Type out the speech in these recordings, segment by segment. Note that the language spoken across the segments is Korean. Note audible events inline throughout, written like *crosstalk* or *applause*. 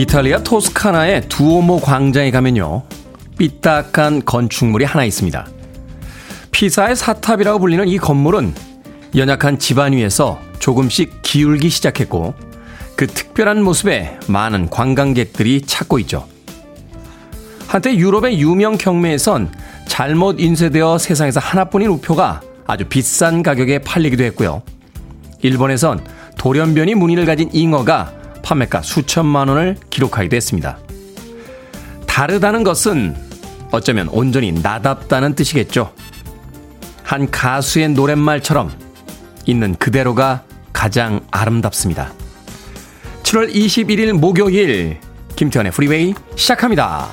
이탈리아 토스카나의 두오모 광장에 가면요. 삐딱한 건축물이 하나 있습니다. 피사의 사탑이라고 불리는 이 건물은 연약한 집안 위에서 조금씩 기울기 시작했고 그 특별한 모습에 많은 관광객들이 찾고 있죠. 한때 유럽의 유명 경매에선 잘못 인쇄되어 세상에서 하나뿐인 우표가 아주 비싼 가격에 팔리기도 했고요. 일본에선 돌연변이 무늬를 가진 잉어가 판매가 수천만 원을 기록하기도 했습니다. 다르다는 것은 어쩌면 온전히 나답다는 뜻이겠죠. 한 가수의 노랫말처럼 있는 그대로가 가장 아름답습니다. 7월 21일 목요일 김태현의 프리웨이 시작합니다.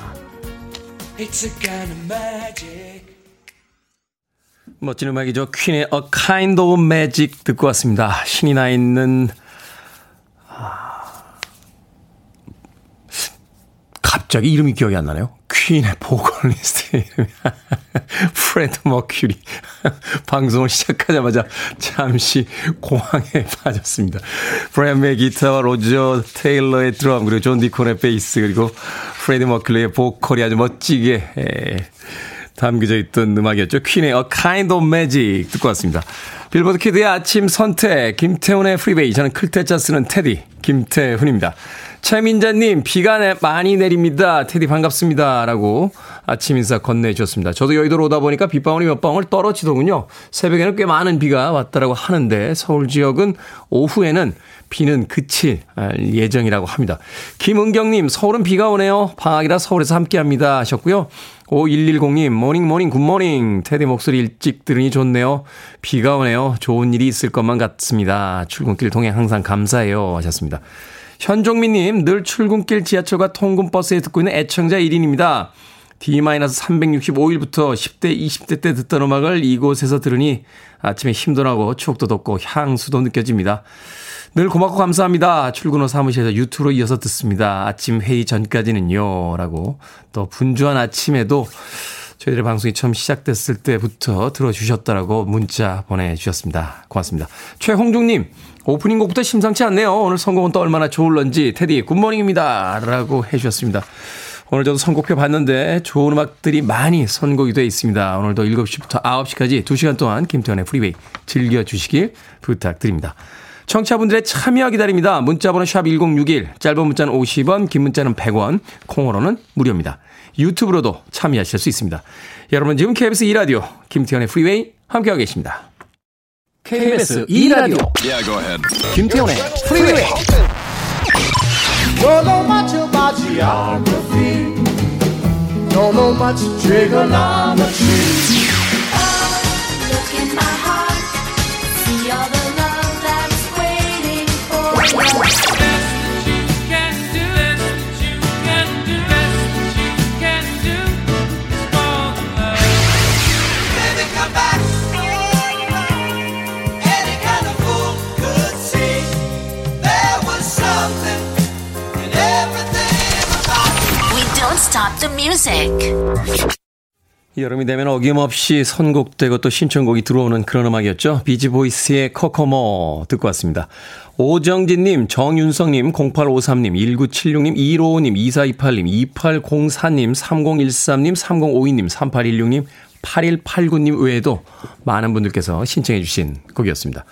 멋진 음악이죠. 퀸의 A Kind of Magic 듣고 왔습니다. 신이 나 있는 갑자기 이름이 기억이 안 나네요. 퀸의 보컬리스트 이름이 *laughs* 프레디 머큐리. *laughs* 방송을 시작하자마자 잠시 공황에 *laughs* 빠졌습니다. 브랜메의 기타와 로저 테일러의 드럼 그리고 존 디콘의 베이스 그리고 프레디 머큐리의 보컬이 아주 멋지게 에, 담겨져 있던 음악이었죠. 퀸의 A Kind of Magic 듣고 왔습니다. 빌보드 키드의 아침 선택 김태훈의 프리웨이 저는 클 태 자 쓰는 테디 김태훈입니다. 최민자님, 비가 내, 많이 내립니다. 테디 반갑습니다. 라고 아침 인사 건네주셨습니다. 저도 여의도로 오다 보니까 빗방울이 몇 방울 떨어지더군요. 새벽에는 꽤 많은 비가 왔다라고 하는데 서울 지역은 오후에는 비는 그칠 예정이라고 합니다. 김은경님, 서울은 비가 오네요. 방학이라 서울에서 함께 합니다. 하셨고요. 5110님, morning, morning, good morning. 테디 목소리 일찍 들으니 좋네요. 비가 오네요. 좋은 일이 있을 것만 같습니다. 출근길 동행 항상 감사해요. 하셨습니다. 현종민님, 늘 출근길 지하철과 통근버스에 듣고 있는 애청자 1인입니다. D-365일부터 10대, 20대 때 듣던 음악을 이곳에서 들으니 아침에 힘도 나고 추억도 돋고 향수도 느껴집니다. 늘 고맙고 감사합니다. 출근 후 사무실에서 유튜브로 이어서 듣습니다. 아침 회의 전까지는요. 라고 또 분주한 아침에도 저희들의 방송이 처음 시작됐을 때부터 들어주셨다라고 문자 보내주셨습니다. 고맙습니다. 최홍중님, 오프닝 곡부터 심상치 않네요. 오늘 선곡은 또 얼마나 좋을런지 테디 good morning입니다. 라고 해주셨습니다. 오늘 저도 선곡표 봤는데 좋은 음악들이 많이 선곡이 되어 있습니다. 오늘도 7시부터 9시까지 2시간 동안 김태훈의 프리웨이 즐겨주시길 부탁드립니다. 청취자분들의 참여 기다립니다. 문자번호 샵 1061, 짧은 문자는 50원, 긴 문자는 100원, 콩으로는 무료입니다. 유튜브로도 참여하실 수 있습니다. 여러분 지금 KBS 2라디오 김태훈의 Freeway 함께하고 계십니다. KBS 2라디오 yeah, 김태훈의 Freeway Don't know much about geography Don't know much trigonometry The music. 여름이 되면 어김없이 선곡되고 또 신청곡이 들어오는 그런 음악이었죠. 비지보이스의 코코모 듣고 왔습니다. 오정진님, 정윤성님, 0853님, 1976님, 1556님, 2428님, 2804님, 3013님, 3052님, 3816님, 8189님 외에도 많은 분들께서 신청해 주신 곡이었습니다.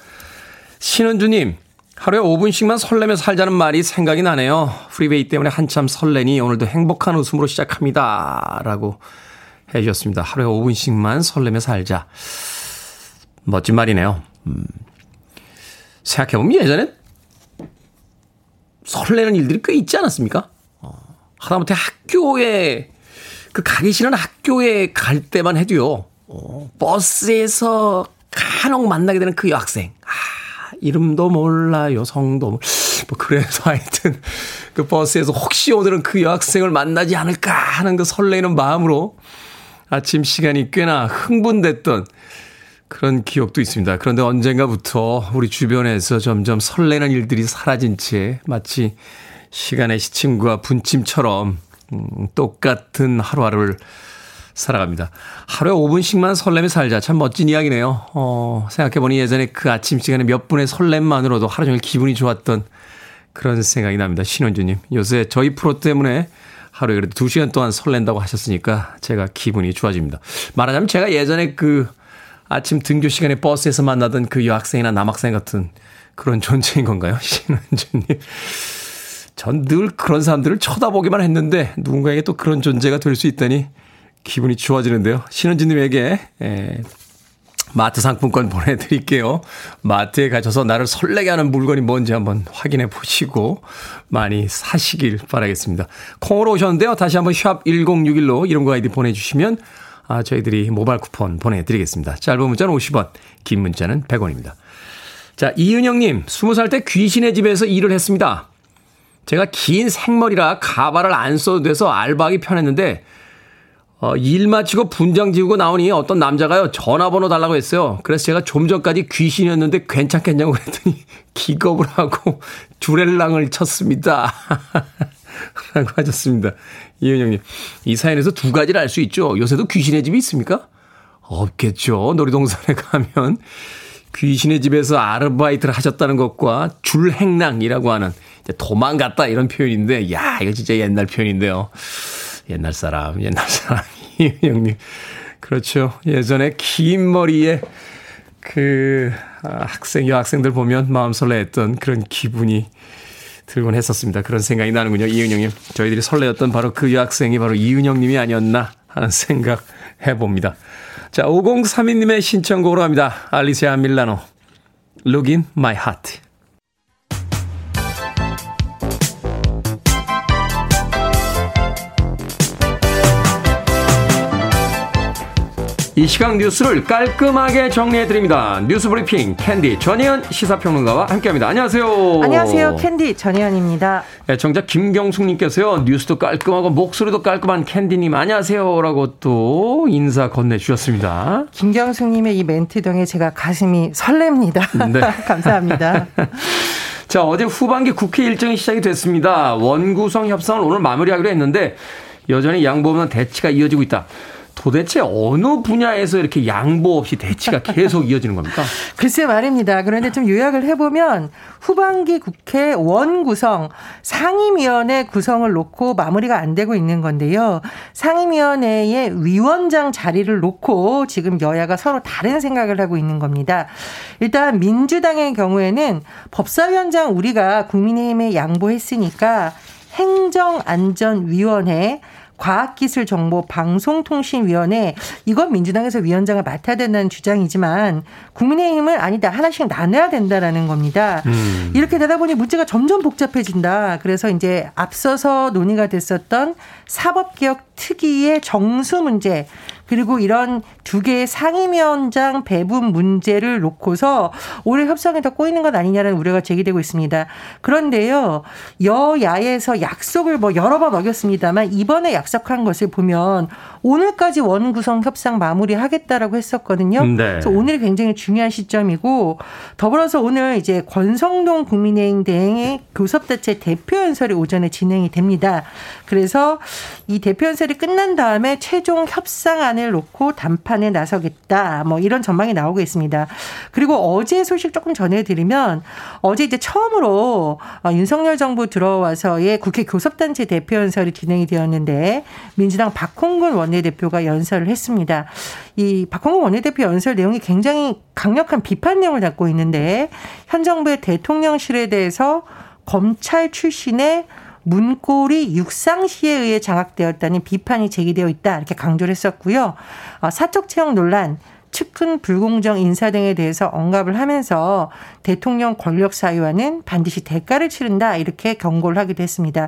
신은주님, 하루에 5분씩만 설레며 살자는 말이 생각이 나네요. 프리베이 때문에 한참 설레니 오늘도 행복한 웃음으로 시작합니다. 라고 해 주셨습니다. 하루에 5분씩만 설레며 살자. 멋진 말이네요. 음. 생각해보면 예전에 설레는 일들이 꽤 있지 않았습니까? 어, 하다못해 학교에, 그 가기 싫은 학교에 갈 때만 해도요, 어, 버스에서 간혹 만나게 되는 그 여학생. 아, 이름도 몰라요, 성도 뭐 그래서 하여튼 그 버스에서 혹시 오늘은 그 여학생을 만나지 않을까 하는 그 설레는 마음으로 아침 시간이 꽤나 흥분됐던 그런 기억도 있습니다. 그런데 언젠가부터 우리 주변에서 점점 설레는 일들이 사라진 채 마치 시간의 시침과 분침처럼 음, 똑같은 하루하루를 살아갑니다. 하루에 5분씩만 설렘에 살자. 참 멋진 이야기네요. 어, 생각해보니 예전에 그 아침 시간에 몇 분의 설렘만으로도 하루 종일 기분이 좋았던 그런 생각이 납니다. 신원주님. 요새 저희 프로 때문에 하루에 그래도 2시간 동안 설렌다고 하셨으니까 제가 기분이 좋아집니다. 말하자면 제가 예전에 그 아침 등교 시간에 버스에서 만나던 그 여학생이나 남학생 같은 그런 존재인 건가요? *laughs* 신은주님. 전 늘 그런 사람들을 쳐다보기만 했는데 누군가에게 또 그런 존재가 될 수 있다니 기분이 좋아지는데요. 신은주님에게 에, 마트 상품권 보내드릴게요. 마트에 가셔서 나를 설레게 하는 물건이 뭔지 한번 확인해 보시고 많이 사시길 바라겠습니다. 콩으로 오셨는데요. 다시 한번 샵 1061로 이름과 아이디 보내주시면 아, 저희들이 모바일 쿠폰 보내드리겠습니다. 짧은 문자는 50원, 긴 문자는 100원입니다. 자, 이은영님, 20살 때 귀신의 집에서 일을 했습니다. 제가 긴 생머리라 가발을 안 써도 돼서 알바하기 편했는데, 어, 일 마치고 분장 지우고 나오니 어떤 남자가요, 전화번호 달라고 했어요. 그래서 제가 좀 전까지 귀신이었는데 괜찮겠냐고 그랬더니 *laughs* 기겁을 하고 주렐랑을 쳤습니다. *laughs* 라고 하셨습니다. 이은영님. 이 사연에서 두 가지를 알 수 있죠. 요새도 귀신의 집이 있습니까? 없겠죠. 놀이동산에 가면 귀신의 집에서 아르바이트를 하셨다는 것과 줄행랑이라고 하는 도망갔다 이런 표현인데, 야, 이거 진짜 옛날 표현인데요. 옛날 사람, 옛날 사람, *laughs* 이은영님. 그렇죠. 예전에 긴 머리에 그 아, 학생, 여학생들 보면 마음 설레했던 그런 기분이 들곤 했었습니다. 그런 생각이 나는군요. 이은영님. 저희들이 설레었던 바로 그 여학생이 바로 이은영님이 아니었나 하는 생각 해봅니다. 자, 5032님의 신청곡으로 합니다. 알리시아 밀라노. Look in my heart. 이 시각 뉴스를 깔끔하게 정리해드립니다. 뉴스 브리핑 캔디 전혜연 시사평론가와 함께합니다. 안녕하세요. 안녕하세요. 캔디 전혜연입니다. 네, 정작 김경숙님께서요. 뉴스도 깔끔하고 목소리도 깔끔한 캔디님 안녕하세요 라고 또 인사 건네주셨습니다. 김경숙님의 이 멘트 덕에 제가 가슴이 설렙니다. 네. *laughs* 감사합니다. *laughs* 자 어제 후반기 국회 일정이 시작이 됐습니다. 원구성 협상을 오늘 마무리하기로 했는데 여전히 양보 없는 대치가 이어지고 있다. 도대체 어느 분야에서 이렇게 양보 없이 대치가 계속 *laughs* 이어지는 겁니까? 글쎄 말입니다. 그런데 좀 요약을 해보면 후반기 국회 원구성 상임위원회 구성을 놓고 마무리가 안 되고 있는 건데요. 상임위원회의 위원장 자리를 놓고 지금 여야가 서로 다른 생각을 하고 있는 겁니다. 일단 민주당의 경우에는 법사위원장 우리가 국민의힘에 양보했으니까 행정안전위원회 과학기술정보방송통신위원회 이건 민주당에서 위원장을 맡아야 된다는 주장이지만 국민의힘은 아니다 하나씩 나눠야 된다라는 겁니다. 음. 이렇게 되다 보니 문제가 점점 복잡해진다. 그래서 이제 앞서서 논의가 됐었던 사법개혁 특위의 정수 문제 그리고 이런 두 개의 상임위원장 배분 문제를 놓고서 올해 협상에 더 꼬이는 것 아니냐는 우려가 제기되고 있습니다. 그런데요, 여야에서 약속을 뭐 여러 번 어겼습니다만 이번에 약속한 것을 보면 오늘까지 원 구성 협상 마무리하겠다라고 했었거든요. 네. 그래서 오늘이 굉장히 중요한 시점이고 더불어서 오늘 이제 권성동 국민의힘 대행의 교섭단체 대표 연설이 오전에 진행이 됩니다. 그래서 이 대표 연설이 끝난 다음에 최종 협상안 을 놓고 담판에 나서겠다. 뭐 이런 전망이 나오고 있습니다. 그리고 어제 소식 조금 전해드리면 어제 이제 처음으로 어, 윤석열 정부 들어와서의 국회 교섭단체 대표 연설이 진행이 되었는데 민주당 박홍근 원내대표가 연설을 했습니다. 이 박홍근 원내대표 연설 내용이 굉장히 강력한 비판 내용을 담고 있는데 현 정부의 대통령실에 대해서 검찰 출신의 문고리 육상시에 의해 장악되었다는 비판이 제기되어 있다 이렇게 강조를 했었고요. 어, 사적 채용 논란, 측근 불공정 인사 등에 대해서 언급을 하면서 대통령 권력 사유화는 반드시 대가를 치른다 이렇게 경고를 하기도 했습니다.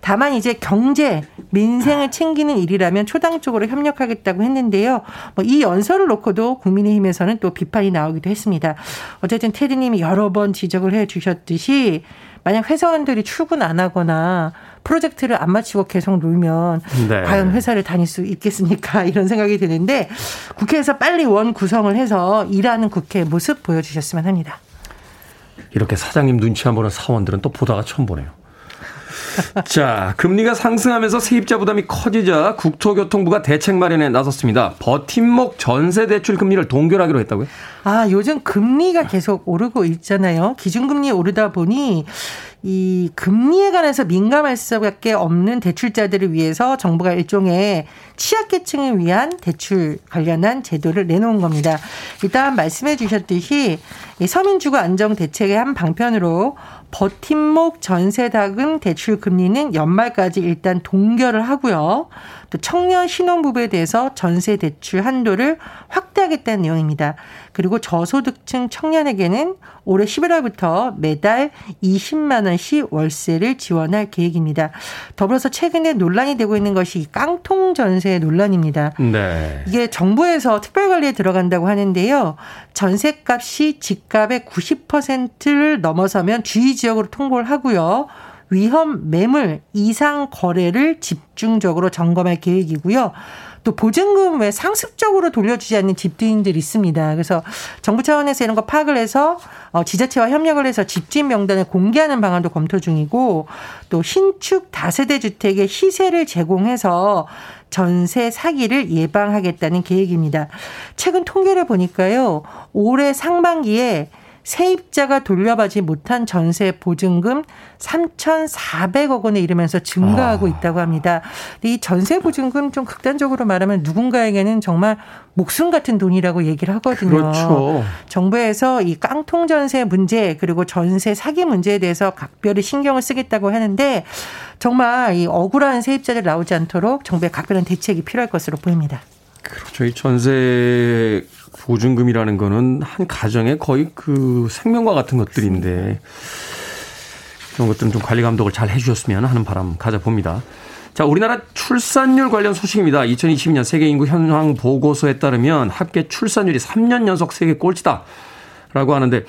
다만 이제 경제 민생을 챙기는 일이라면 초당적으로 협력하겠다고 했는데요. 뭐 이 연설을 놓고도 국민의힘에서는 또 비판이 나오기도 했습니다. 어쨌든 테디님이 여러 번 지적을 해 주셨듯이 만약 회사원들이 출근 안 하거나 프로젝트를 안 마치고 계속 놀면 네. 과연 회사를 다닐 수 있겠습니까? *laughs* 이런 생각이 드는데 국회에서 빨리 원 구성을 해서 일하는 국회 모습 보여주셨으면 합니다. 이렇게 사장님 눈치 안 보는 사원들은 또 보다가 처음 보네요. *laughs* 자, 금리가 상승하면서 세입자 부담이 커지자 국토교통부가 대책 마련에 나섰습니다. 버팀목 전세 대출 금리를 동결하기로 했다고요? 아, 요즘 금리가 계속 오르고 있잖아요. 기준금리 오르다 보니 이 금리에 관해서 민감할 수밖에 없는 대출자들을 위해서 정부가 일종의 취약계층을 위한 대출 관련한 제도를 내놓은 겁니다. 일단 말씀해 주셨듯이 서민주거 안정 대책의 한 방편으로 버팀목 전세다금 대출 금리는 연말까지 일단 동결을 하고요. 또 청년 신혼부부에 대해서 전세 대출 한도를 확대하겠다는 내용입니다. 그리고 저소득층 청년에게는 올해 11월부터 매달 20만 원씩 월세를 지원할 계획입니다. 더불어서 최근에 논란이 되고 있는 것이 깡통 전세 논란입니다. 네. 이게 정부에서 특별 관리에 들어간다고 하는데요. 전세값이 집값의 90%를 넘어서면 주의 지역으로 통보를 하고요. 위험 매물 이상 거래를 집중적으로 점검할 계획이고요. 또 보증금 왜 상습적으로 돌려주지 않는 집주인들이 있습니다. 그래서 정부 차원에서 이런 거 파악을 해서 어, 지자체와 협력을 해서 집주인 명단을 공개하는 방안도 검토 중이고 또 신축 다세대 주택의 시세를 제공해서 전세 사기를 예방하겠다는 계획입니다. 최근 통계를 보니까요. 올해 상반기에 세입자가 돌려받지 못한 전세 보증금 3,400억 원에 이르면서 증가하고 아. 있다고 합니다. 이 전세 보증금 좀 극단적으로 말하면 누군가에게는 정말 목숨 같은 돈이라고 얘기를 하거든요. 그렇죠. 정부에서 이 깡통 전세 문제 그리고 전세 사기 문제에 대해서 각별히 신경을 쓰겠다고 하는데 정말 이 억울한 세입자들 나오지 않도록 정부의 각별한 대책이 필요할 것으로 보입니다. 그렇죠. 이 전세 보증금이라는 거는 한 가정의 거의 그 생명과 같은 것들인데 그런 것들은 좀 관리 감독을 잘 해주셨으면 하는 바람 가져봅니다. 자, 우리나라 출산율 관련 소식입니다. 2022년 세계 인구 현황 보고서에 따르면 합계 출산율이 3년 연속 세계 꼴찌다. 라고 하는데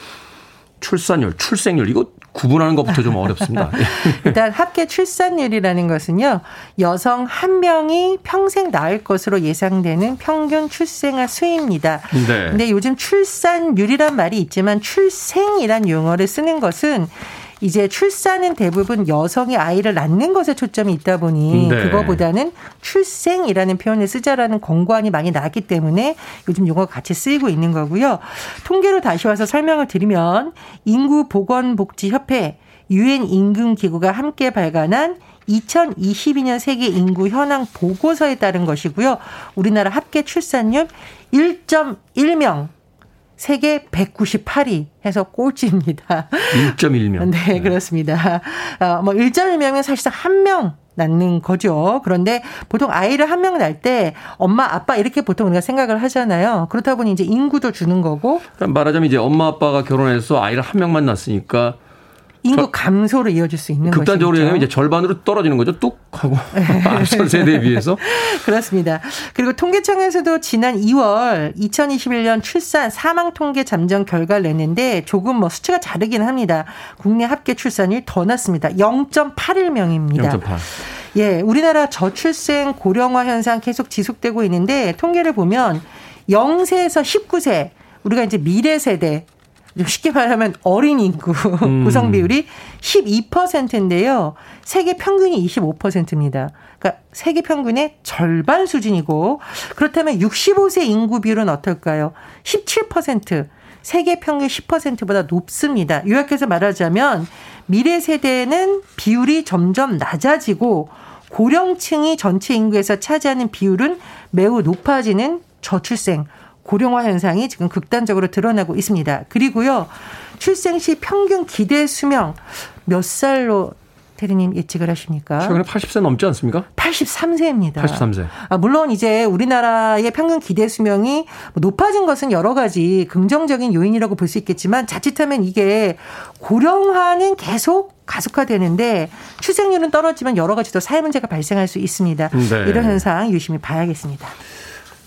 출산율, 출생률 이거 구분하는 것부터 좀 어렵습니다. *laughs* 일단 합계 출산율이라는 것은요. 여성 한 명이 평생 낳을 것으로 예상되는 평균 출생아 수입니다. 네. 근데 요즘 출산율이란 말이 있지만 출생이란 용어를 쓰는 것은 이제 출산은 대부분 여성이 아이를 낳는 것에 초점이 있다 보니 네. 그거보다는 출생이라는 표현을 쓰자라는 권고안이 많이 나왔기 때문에 요즘 용어가 같이 쓰이고 있는 거고요. 통계로 다시 와서 설명을 드리면 인구 보건복지협회 유엔 임금 기구가 함께 발간한 2022년 세계 인구 현황 보고서에 따른 것이고요. 우리나라 합계 출산율 1.1명 세계 198위 해서 꼴찌입니다. 1.1명. 네, 그렇습니다. 어, 뭐 1.1명은 사실상 한명 낳는 거죠. 그런데 보통 아이를 한 명 낳을 때 엄마, 아빠 이렇게 보통 우리가 생각을 하잖아요. 그렇다 보니 이제 인구도 주는 거고. 말하자면 이제 엄마, 아빠가 결혼해서 아이를 한 명만 낳았으니까 인구 감소로 이어질 수 있는 극단적으로 얘기하면 이제 절반으로 떨어지는 거죠. 뚝 하고 *laughs* *laughs* 앞선 세대에 비해서. *laughs* 그렇습니다. 그리고 통계청에서도 지난 2월 2021년 출산 사망 통계 잠정 결과를 냈는데 조금 뭐 수치가 다르긴 합니다. 국내 합계 출산율 더 낮습니다. 0.81명입니다. 0.8. 예, 우리나라 저출생 고령화 현상 계속 지속되고 있는데 통계를 보면 0세에서 19세 우리가 이제 미래 세대 쉽게 말하면 어린 인구 *laughs* 음. 구성 비율이 12%인데요. 세계 평균이 25%입니다. 그러니까 세계 평균의 절반 수준이고 그렇다면 65세 인구 비율은 어떨까요? 17%. 세계 평균 10%보다 높습니다. 요약해서 말하자면 미래 세대는 비율이 점점 낮아지고 고령층이 전체 인구에서 차지하는 비율은 매우 높아지는 저출생 고령화 현상이 지금 극단적으로 드러나고 있습니다. 그리고요, 출생 시 평균 기대 수명 몇 살로 대리님 예측을 하십니까? 최근에 80세 넘지 않습니까? 83세입니다. 83세. 아, 물론 이제 우리나라의 평균 기대 수명이 뭐 높아진 것은 여러 가지 긍정적인 요인이라고 볼 수 있겠지만 자칫하면 이게 고령화는 계속 가속화되는데 출생률은 떨어지면 여러 가지 더 사회 문제가 발생할 수 있습니다. 네. 이런 현상 유심히 봐야겠습니다.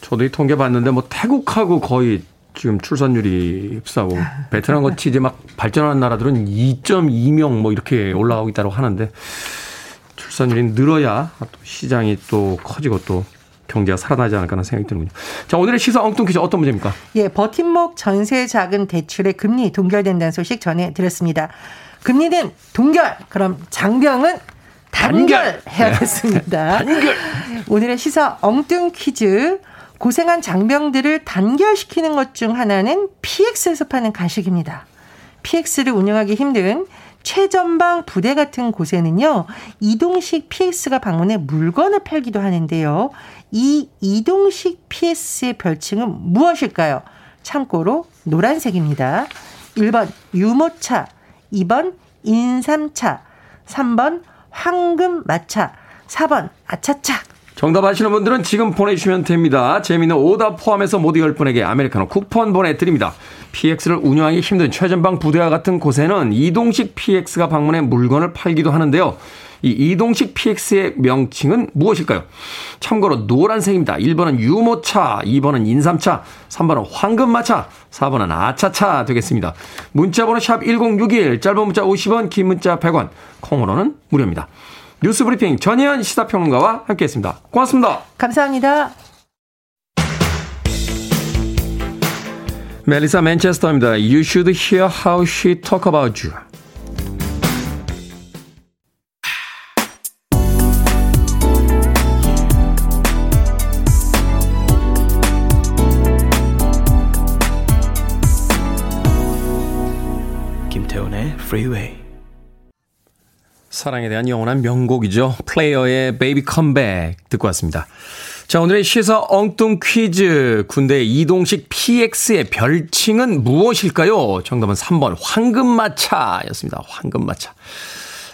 저도 이 통계 봤는데 뭐 태국하고 거의 지금 출산율이 흡사하고 베트남 같이 이제 막 발전하는 나라들은 2.2명 뭐 이렇게 올라가고 있다고 하는데 출산율이 늘어야 또 시장이 또 커지고 또 경제가 살아나지 않을까 하는 생각이 드는군요. 자, 오늘의 시사 엉뚱 퀴즈 어떤 문제입니까? 예, 버팀목 전세 자금 대출의 금리 동결된다는 소식 전해드렸습니다. 금리는 동결, 그럼 장병은 단결, 단결. 해야겠습니다. 네. *laughs* 단결. 오늘의 시사 엉뚱 퀴즈 고생한 장병들을 단결시키는 것 중 하나는 PX에서 파는 간식입니다. PX를 운영하기 힘든 최전방 부대 같은 곳에는요, 이동식 PS가 방문해 물건을 팔기도 하는데요. 이 이동식 PS의 별칭은 무엇일까요? 참고로 노란색입니다. 1번 유모차, 2번 인삼차, 3번 황금마차, 4번 아차차. 정답 아시는 분들은 지금 보내주시면 됩니다. 재미있는 오답 포함해서 모두 10분에게 아메리카노 쿠폰 보내드립니다. PX를 운영하기 힘든 최전방 부대와 같은 곳에는 이동식 PX가 방문해 물건을 팔기도 하는데요. 이 이동식 PX의 명칭은 무엇일까요? 참고로 노란색입니다. 1번은 유모차, 2번은 인삼차, 3번은 황금마차, 4번은 아차차 되겠습니다. 문자번호 샵 1061, 짧은 문자 50원, 긴 문자 100원, 콩으로는 무료입니다. 뉴스 브리핑 전혜연 시사평론가와 함께했습니다. 고맙습니다. 감사합니다. 멜리사 맨체스터입니다. You should hear how she talk about you. 김태훈의 Freeway. 사랑에 대한 영원한 명곡이죠. Player의 Baby Come Back 듣고 왔습니다. 자, 오늘의 시사 엉뚱 퀴즈. 군대 이동식 PX의 별칭은 무엇일까요? 정답은 3번 황금마차였습니다. 황금마차.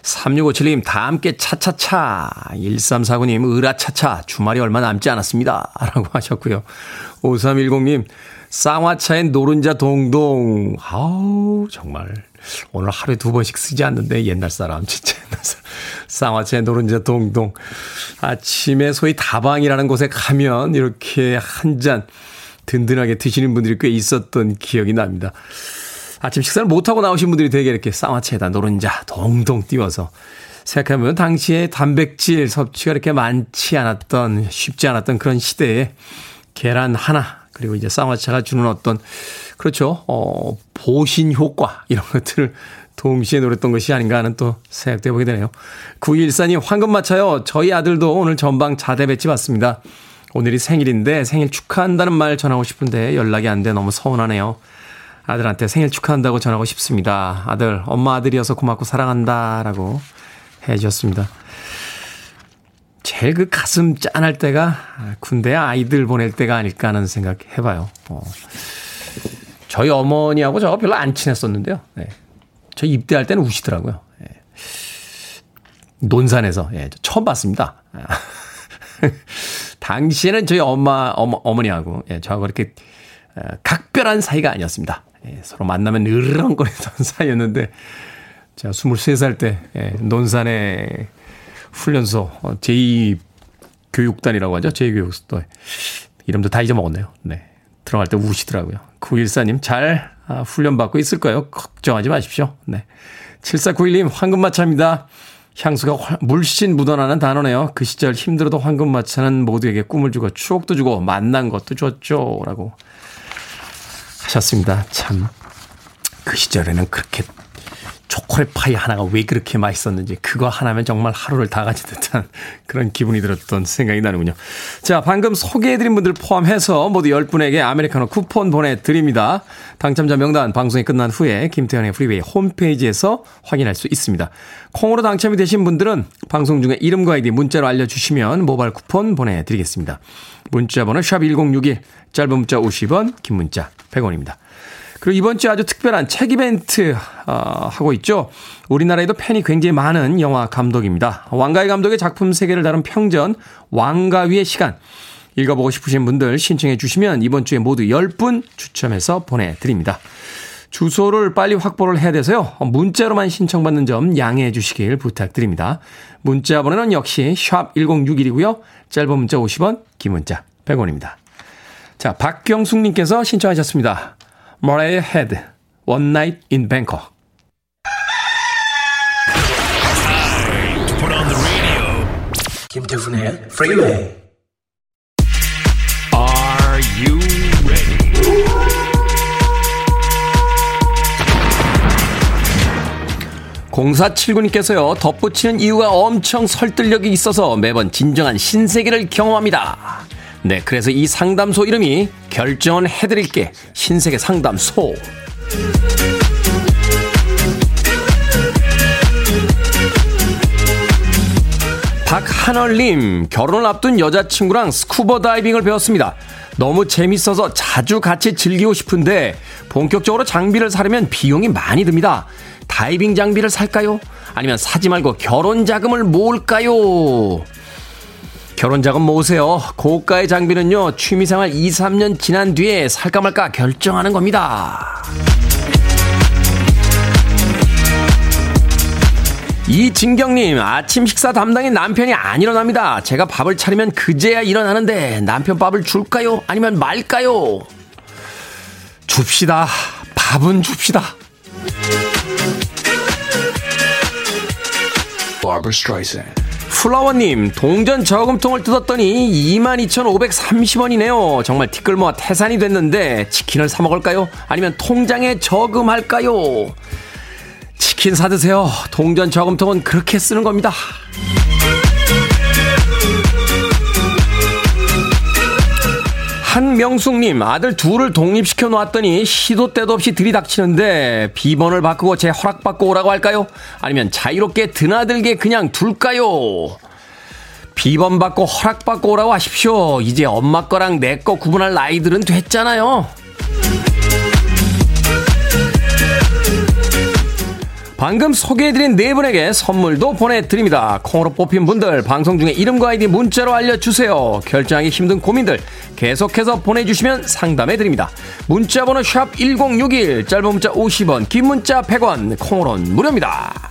3657님, 다 함께 차차차. 1349님, 으라차차. 주말이 얼마 남지 않았습니다. *laughs* 라고 하셨고요. 5310님, 쌍화차엔 노른자 동동. 아우, 정말. 오늘 하루에 두 번씩 쓰지 않는데 옛날 사람, 진짜 옛날 사람. 쌍화차에 노른자 동동. 아침에 소위 다방이라는 곳에 가면 이렇게 한 잔 든든하게 드시는 분들이 꽤 있었던 기억이 납니다. 아침 식사를 못하고 나오신 분들이 되게 이렇게 쌍화차에다 노른자 동동 띄워서 생각하면 당시에 단백질 섭취가 이렇게 많지 않았던, 쉽지 않았던 그런 시대에 계란 하나, 그리고 이제 쌍화차가 주는 어떤, 그렇죠, 어, 보신 효과, 이런 것들을 동시에 노렸던 것이 아닌가 하는 또 생각도 해보게 되네요. 9214님, 황금마차요. 저희 아들도 오늘 전방 자대 배치 받습니다. 오늘이 생일인데 생일 축하한다는 말 전하고 싶은데 연락이 안 돼 너무 서운하네요. 아들한테 생일 축하한다고 전하고 싶습니다. 아들, 엄마 아들이어서 고맙고 사랑한다. 라고 해 주셨습니다. 제일 그 가슴 짠할 때가 군대 아이들 보낼 때가 아닐까 하는 생각 해봐요. 어. 저희 어머니하고 저 별로 안 친했었는데요. 네. 저 입대할 때는 우시더라고요. 예. 논산에서 예, 처음 봤습니다. *laughs* 당시에는 저희 엄마 어머, 어머니하고 예, 저하고 이렇게 어, 각별한 사이가 아니었습니다. 예, 서로 만나면 으르렁거리던 *laughs* 사이였는데 제가 23살 때 예, 논산의 훈련소 어, 제2 교육단이라고 하죠. 제2 교육단 이름도 다 잊어먹었네요. 네. 들어갈 때 우시더라고요. 914님 잘 아, 훈련 받고 있을 거예요. 걱정하지 마십시오. 네. 7491님, 황금마차입니다. 향수가 물씬 묻어나는 단어네요. 그 시절 힘들어도 황금마차는 모두에게 꿈을 주고 추억도 주고 만난 것도 줬죠. 라고 하셨습니다. 참, 그 시절에는 그렇게 초콜릿 파이 하나가 왜 그렇게 맛있었는지 그거 하나면 정말 하루를 다 가진 듯한 *laughs* 그런 기분이 들었던 생각이 나는군요. 자, 방금 소개해드린 분들 포함해서 모두 10분에게 아메리카노 쿠폰 보내드립니다. 당첨자 명단 방송이 끝난 후에 김태훈의 Freeway 홈페이지에서 확인할 수 있습니다. 콩으로 당첨이 되신 분들은 방송 중에 이름과 아이디 문자로 알려주시면 모바일 쿠폰 보내드리겠습니다. 문자 번호 샵1061 짧은 문자 50원 긴 문자 100원입니다. 그리고 이번 주 아주 특별한 책 이벤트 어, 하고 있죠. 우리나라에도 팬이 굉장히 많은 영화 감독입니다. 왕가희 감독의 작품 세계를 다룬 평전 왕가위의 시간 읽어보고 싶으신 분들 신청해 주시면 이번 주에 모두 10분 추첨해서 보내드립니다. 주소를 빨리 확보를 해야 돼서요. 문자로만 신청받는 점 양해해 주시길 부탁드립니다. 문자 번호는 역시 샵 1061이고요. 짧은 문자 50원, 긴 문자 100원입니다. 자, 박경숙님께서 신청하셨습니다. Mariah Head, One Night in Bangkok. 김태훈의 Freeway. Are you ready? 공사칠구님께서요 덧붙이는 이유가 엄청 설득력이 있어서 매번 진정한 신세계를 경험합니다. 네, 그래서 이 상담소 이름이 결정은 해드릴게 신세계 상담소. 박한얼님, 결혼을 앞둔 여자친구랑 스쿠버 다이빙을 배웠습니다. 너무 재밌어서 자주 같이 즐기고 싶은데 본격적으로 장비를 사려면 비용이 많이 듭니다. 다이빙 장비를 살까요? 아니면 사지 말고 결혼 자금을 모을까요? 결혼 자금 모으세요. 고가의 장비는요, 취미생활 2, 3년 지난 뒤에 살까 말까 결정하는 겁니다. 이진경님, 아침 식사 담당인 남편이 안 일어납니다. 제가 밥을 차리면 그제야 일어나는데 남편 밥을 줄까요? 아니면 말까요? 줍시다. 밥은 줍시다. 플라워님, 동전 저금통을 뜯었더니 22,530원이네요. 정말 티끌모아 태산이 됐는데 치킨을 사 먹을까요? 아니면 통장에 저금할까요? 치킨 사드세요. 동전 저금통은 그렇게 쓰는 겁니다. 한명숙님, 아들 둘을 독립시켜 놓았더니 시도 때도 없이 들이닥치는데 비번을 바꾸고 제 허락받고 오라고 할까요? 아니면 자유롭게 드나들게 그냥 둘까요? 비번 받고 허락받고 오라고 하십시오. 이제 엄마 거랑 내 거 구분할 나이들은 됐잖아요. 방금 소개해드린 네 분에게 선물도 보내드립니다. 콩으로 뽑힌 분들 방송 중에 이름과 아이디 문자로 알려주세요. 결정하기 힘든 고민들 계속해서 보내주시면 상담해드립니다. 문자번호 샵 1061 짧은 문자 50원 긴 문자 100원 콩으로는 무료입니다.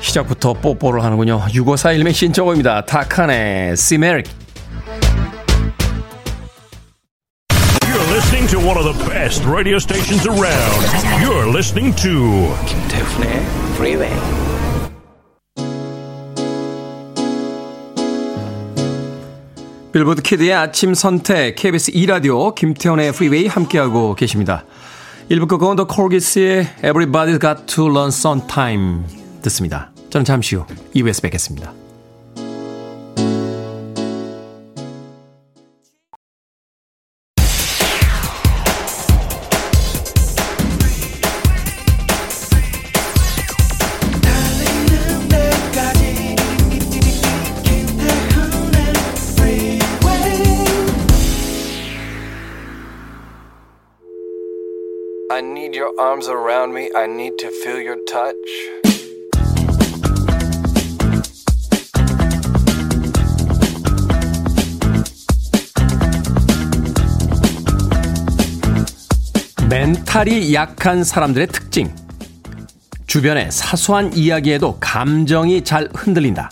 시작부터 뽀뽀를 하는군요. 6541의 신청호입니다. 타칸의 시메릭 listening to one of the best radio stations around. You're listening to 김태훈의 Freeway. Billboard Kid의 아침 선택 KBS 2라디오 김태훈의 Freeway 함께하고 계십니다. 1부 끝곡은 The Korgis의 Everybody's Got to Learn Sometime 듣습니다. 저는 잠시 후 2부에서 뵙겠습니다. Arms around me. I need to feel your touch. 멘탈이 약한 사람들의 특징. 주변의 사소한 이야기에도 감정이 잘 흔들린다.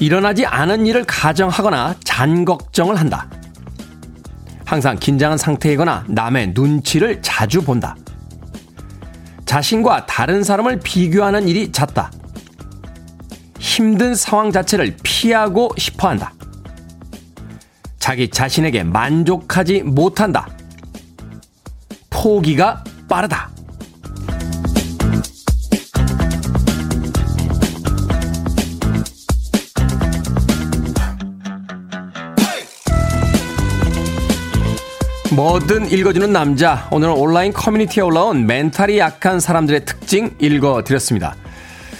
일어나지 않은 일을 가정하거나 잔 걱정을 한다. 항상 긴장한 상태이거나 남의 눈치를 자주 본다. 자신과 다른 사람을 비교하는 일이 잦다. 힘든 상황 자체를 피하고 싶어 한다. 자기 자신에게 만족하지 못한다. 포기가 빠르다. 뭐든 읽어주는 남자. 오늘은 온라인 커뮤니티에 올라온 멘탈이 약한 사람들의 특징 읽어드렸습니다.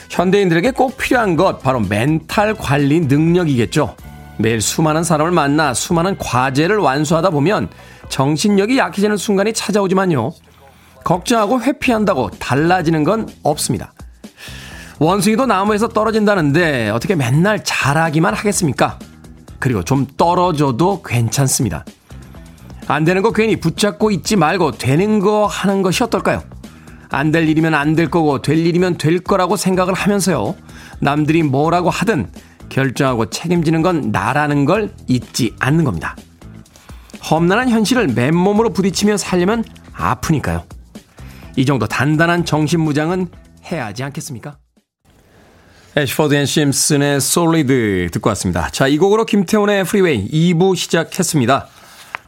현대인들에게 꼭 필요한 것, 바로 멘탈 관리 능력이겠죠. 매일 수많은 사람을 만나 수많은 과제를 완수하다 보면 정신력이 약해지는 순간이 찾아오지만요. 걱정하고 회피한다고 달라지는 건 없습니다. 원숭이도 나무에서 떨어진다는데 어떻게 맨날 잘하기만 하겠습니까? 그리고 좀 떨어져도 괜찮습니다. 안 되는 거 괜히 붙잡고 있지 말고 되는 거 하는 것이 어떨까요? 안 될 일이면 안 될 거고 될 일이면 될 거라고 생각을 하면서요. 남들이 뭐라고 하든 결정하고 책임지는 건 나라는 걸 잊지 않는 겁니다. 험난한 현실을 맨몸으로 부딪히며 살려면 아프니까요. 이 정도 단단한 정신무장은 해야 하지 않겠습니까? Ashford & Simpson의 Solid 듣고 왔습니다. 자, 이 곡으로 김태훈의 Freeway 2부 시작했습니다.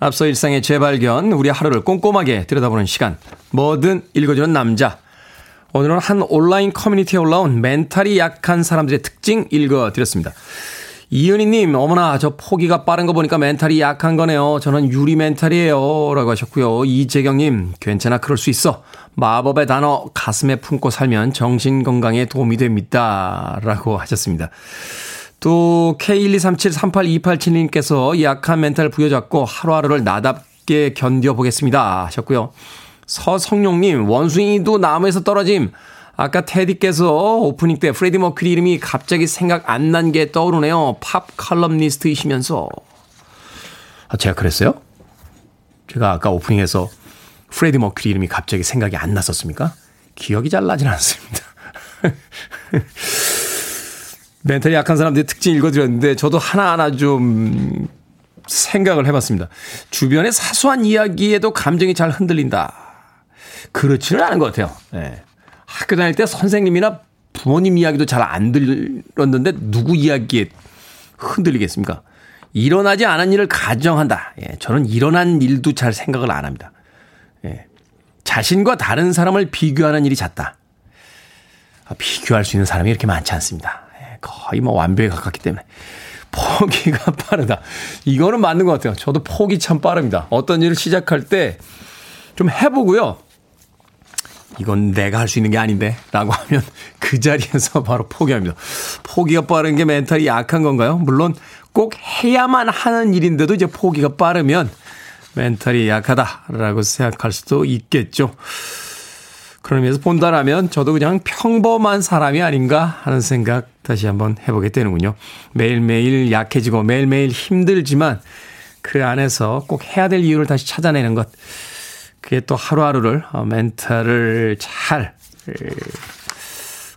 앞서 일상의 재발견, 우리 하루를 꼼꼼하게 들여다보는 시간. 뭐든 읽어주는 남자. 오늘은 한 온라인 커뮤니티에 올라온 멘탈이 약한 사람들의 특징 읽어드렸습니다. 이은희님, 어머나, 저 포기가 빠른 거 보니까 멘탈이 약한 거네요. 저는 유리 멘탈이에요. 라고 하셨고요. 이재경님, 괜찮아, 그럴 수 있어. 마법의 단어 가슴에 품고 살면 정신 건강에 도움이 됩니다. 라고 하셨습니다. 또, K123738287님께서 약한 멘탈 부여잡고 하루하루를 나답게 견뎌보겠습니다. 하셨고요. 서성용님, 원숭이도 나무에서 떨어짐. 아까 테디께서 오프닝 때 프레디 머큐리 이름이 갑자기 생각 안 난 게 떠오르네요. 팝 칼럼니스트이시면서. 아, 제가 그랬어요? 제가 아까 오프닝에서 프레디 머큐리 이름이 갑자기 생각이 안 났었습니까? 기억이 잘 나진 않습니다. *laughs* 멘탈이 약한 사람들의 특징 읽어드렸는데 저도 하나하나 좀 생각을 해봤습니다. 주변의 사소한 이야기에도 감정이 잘 흔들린다. 그렇지는 않은 것 같아요. 네. 학교 다닐 때 선생님이나 부모님 이야기도 잘 안 들었는데 누구 이야기에 흔들리겠습니까? 일어나지 않은 일을 가정한다. 예, 저는 일어난 일도 잘 생각을 안 합니다. 예, 자신과 다른 사람을 비교하는 일이 잦다. 아, 비교할 수 있는 사람이 이렇게 많지 않습니다. 예, 거의 뭐 완벽에 가깝기 때문에. 포기가 *laughs* 빠르다. 이거는 맞는 것 같아요. 저도 포기 참 빠릅니다. 어떤 일을 시작할 때 좀 해보고요. 이건 내가 할 수 있는 게 아닌데 라고 *laughs* 하면 그 자리에서 *laughs* 바로 포기합니다. 포기가 빠른 게 멘탈이 약한 건가요? 물론 꼭 해야만 하는 일인데도 이제 포기가 빠르면 멘탈이 약하다라고 생각할 수도 있겠죠. 그런 의미에서 본다라면 저도 그냥 평범한 사람이 아닌가 하는 생각 다시 한번 해보게 되는군요. 매일매일 약해지고 매일매일 힘들지만 그 안에서 꼭 해야 될 이유를 다시 찾아내는 것. 그게 또 하루하루를 어, 멘탈을 잘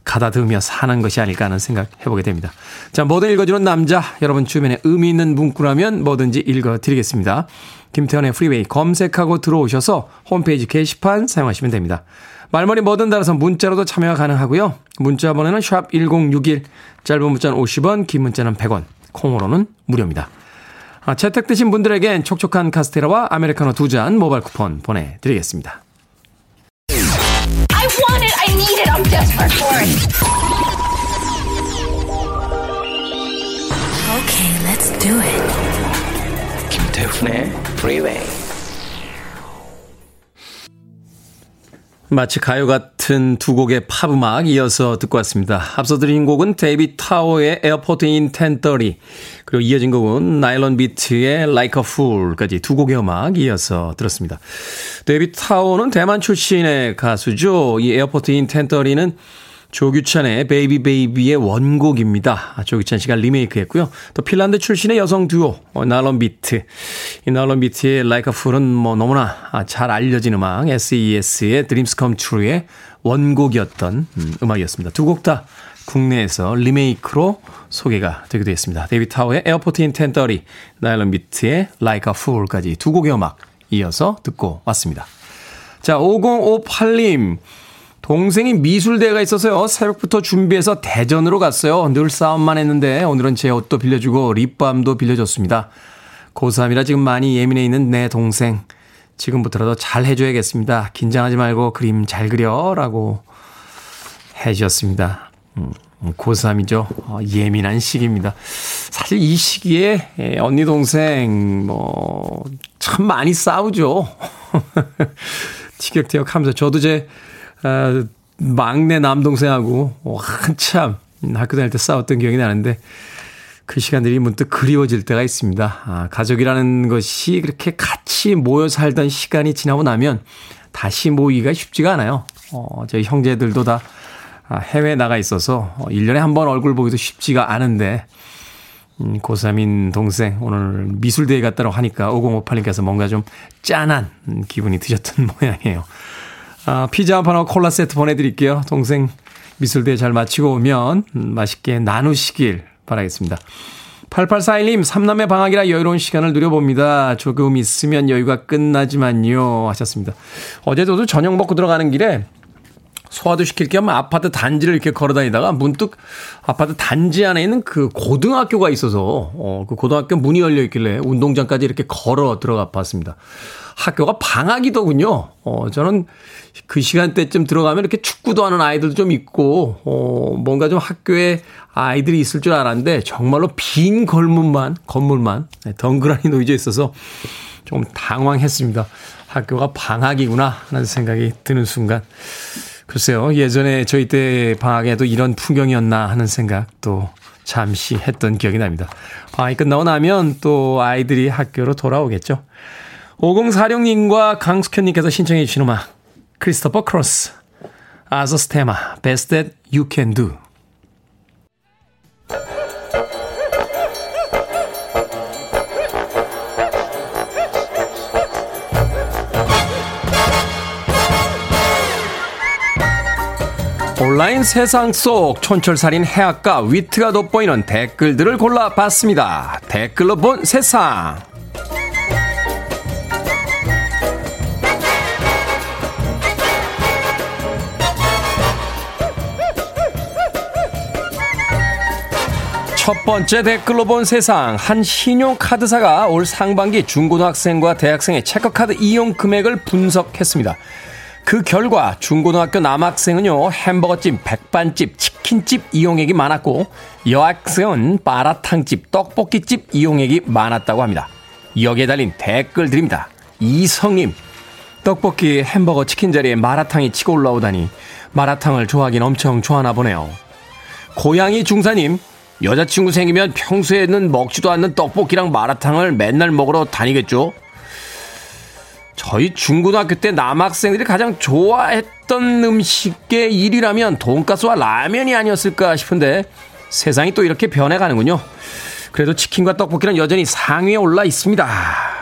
가다듬으며 사는 것이 아닐까 하는 생각 해보게 됩니다. 자, 뭐든 읽어주는 남자. 여러분 주변에 의미 있는 문구라면 뭐든지 읽어드리겠습니다. 김태현의 프리웨이 검색하고 들어오셔서 홈페이지 게시판 사용하시면 됩니다. 말머리 뭐든 달아서 문자로도 참여가 가능하고요. 문자 번호는 샵 1061, 짧은 문자는 50원, 긴 문자는 100원, 콩으로는 무료입니다. 아, 채택되신 분들에겐 촉촉한 카스테라와 아메리카노 두 잔 모바일 쿠폰 보내드리겠습니다. I want it, I need it, I'm desperate for it. Okay, let's do it. 김태훈의 Freeway. 마치 가요 같은 두 곡의 팝 음악 이어서 듣고 왔습니다. 앞서 드린 곡은 David Tao의 Airport in Ten Thirty 그리고 이어진 곡은 Nylon Beat의 Like a Fool까지 두 곡의 음악 이어서 들었습니다. David Tao는 대만 출신의 가수죠. 이 Airport in Ten Thirty는 조규찬의 Baby Baby의 원곡입니다. 아, 조규찬 씨가 리메이크했고요. 또 핀란드 출신의 여성 듀오 어, Nylon Beat. 이 Nylon Beat의 Like a Fool은 뭐 너무나 아, 잘 알려진 음악 SES의 Dreams Come True의 원곡이었던 음, 음악이었습니다. 두 곡 다 국내에서 리메이크로 소개가 되기도 했습니다. David Tao의 Airport in Ten Thirty, Nylon Beat의 Like a Fool까지 두 곡의 음악 이어서 듣고 왔습니다. 자, 5058님. 동생이 미술대회가 있어서요. 새벽부터 준비해서 대전으로 갔어요. 늘 싸움만 했는데 오늘은 제 옷도 빌려주고 립밤도 빌려줬습니다. 고3이라 지금 많이 예민해 있는 내 동생. 지금부터라도 잘 해줘야겠습니다. 긴장하지 말고 그림 잘 그려. 라고 해주셨습니다. 음, 고3이죠. 어, 예민한 시기입니다. 사실 이 시기에 예, 언니 동생 뭐 참 많이 싸우죠. *laughs* 티격태격 하면서 저도 제 아, 막내 남동생하고 한참 학교 다닐 때 싸웠던 기억이 나는데 그 시간들이 문득 그리워질 때가 있습니다. 아, 가족이라는 것이 그렇게 같이 모여 살던 시간이 지나고 나면 다시 모이기가 쉽지가 않아요. 어, 저희 형제들도 다 아, 해외에 나가 있어서 1년에 한 번 얼굴 보기도 쉽지가 않은데 음, 고3인 동생 오늘 미술대회 갔다고 하니까 5058님께서 뭔가 좀 짠한 기분이 드셨던 *laughs* 모양이에요. 아, 피자 한 판하고 콜라 세트 보내드릴게요. 동생 미술대회 잘 마치고 오면 음, 맛있게 나누시길 바라겠습니다. 8841님, 삼남의 방학이라 여유로운 시간을 누려봅니다. 조금 있으면 여유가 끝나지만요. 하셨습니다. 어제도 저녁 먹고 들어가는 길에 소화도 시킬 겸 아파트 단지를 이렇게 걸어 다니다가 문득 아파트 단지 안에 있는 그 고등학교가 있어서 어, 그 고등학교 문이 열려 있길래 운동장까지 이렇게 걸어 들어가 봤습니다. 학교가 방학이더군요. 어, 저는 그 시간대쯤 들어가면 이렇게 축구도 하는 아이들도 좀 있고, 어, 뭔가 좀 학교에 아이들이 있을 줄 알았는데, 정말로 빈 걸문만, 건물만, 네, 덩그러니 놓여져 있어서 좀 당황했습니다. 학교가 방학이구나 하는 생각이 드는 순간. 글쎄요, 예전에 저희 때 방학에도 이런 풍경이었나 하는 생각도 잠시 했던 기억이 납니다. 방학이 끝나고 나면 또 아이들이 학교로 돌아오겠죠. 5046님과 강숙현님께서 신청해 주신 음악 크리스토퍼 크로스 아서스테마 Best That You Can Do 온라인 세상 속 촌철살인 해악과 위트가 돋보이는 댓글들을 골라봤습니다. 댓글로 본 세상. 첫 번째 댓글로 본 세상. 한 신용카드사가 올 상반기 중고등학생과 대학생의 체크카드 이용 금액을 분석했습니다. 그 결과 중고등학교 남학생은요, 햄버거집, 백반집, 치킨집 이용액이 많았고, 여학생은 마라탕집, 떡볶이집 이용액이 많았다고 합니다. 여기에 달린 댓글들입니다. 이성님, 떡볶이, 햄버거, 치킨 자리에 마라탕이 치고 올라오다니, 마라탕을 좋아하긴 엄청 좋아하나 보네요. 고양이 중사님, 여자친구 생기면 평소에는 먹지도 않는 떡볶이랑 마라탕을 맨날 먹으러 다니겠죠? 저희 중고등학교 때 남학생들이 가장 좋아했던 음식의 1위라면 돈가스와 라면이 아니었을까 싶은데 세상이 또 이렇게 변해가는군요. 그래도 치킨과 떡볶이는 여전히 상위에 올라 있습니다.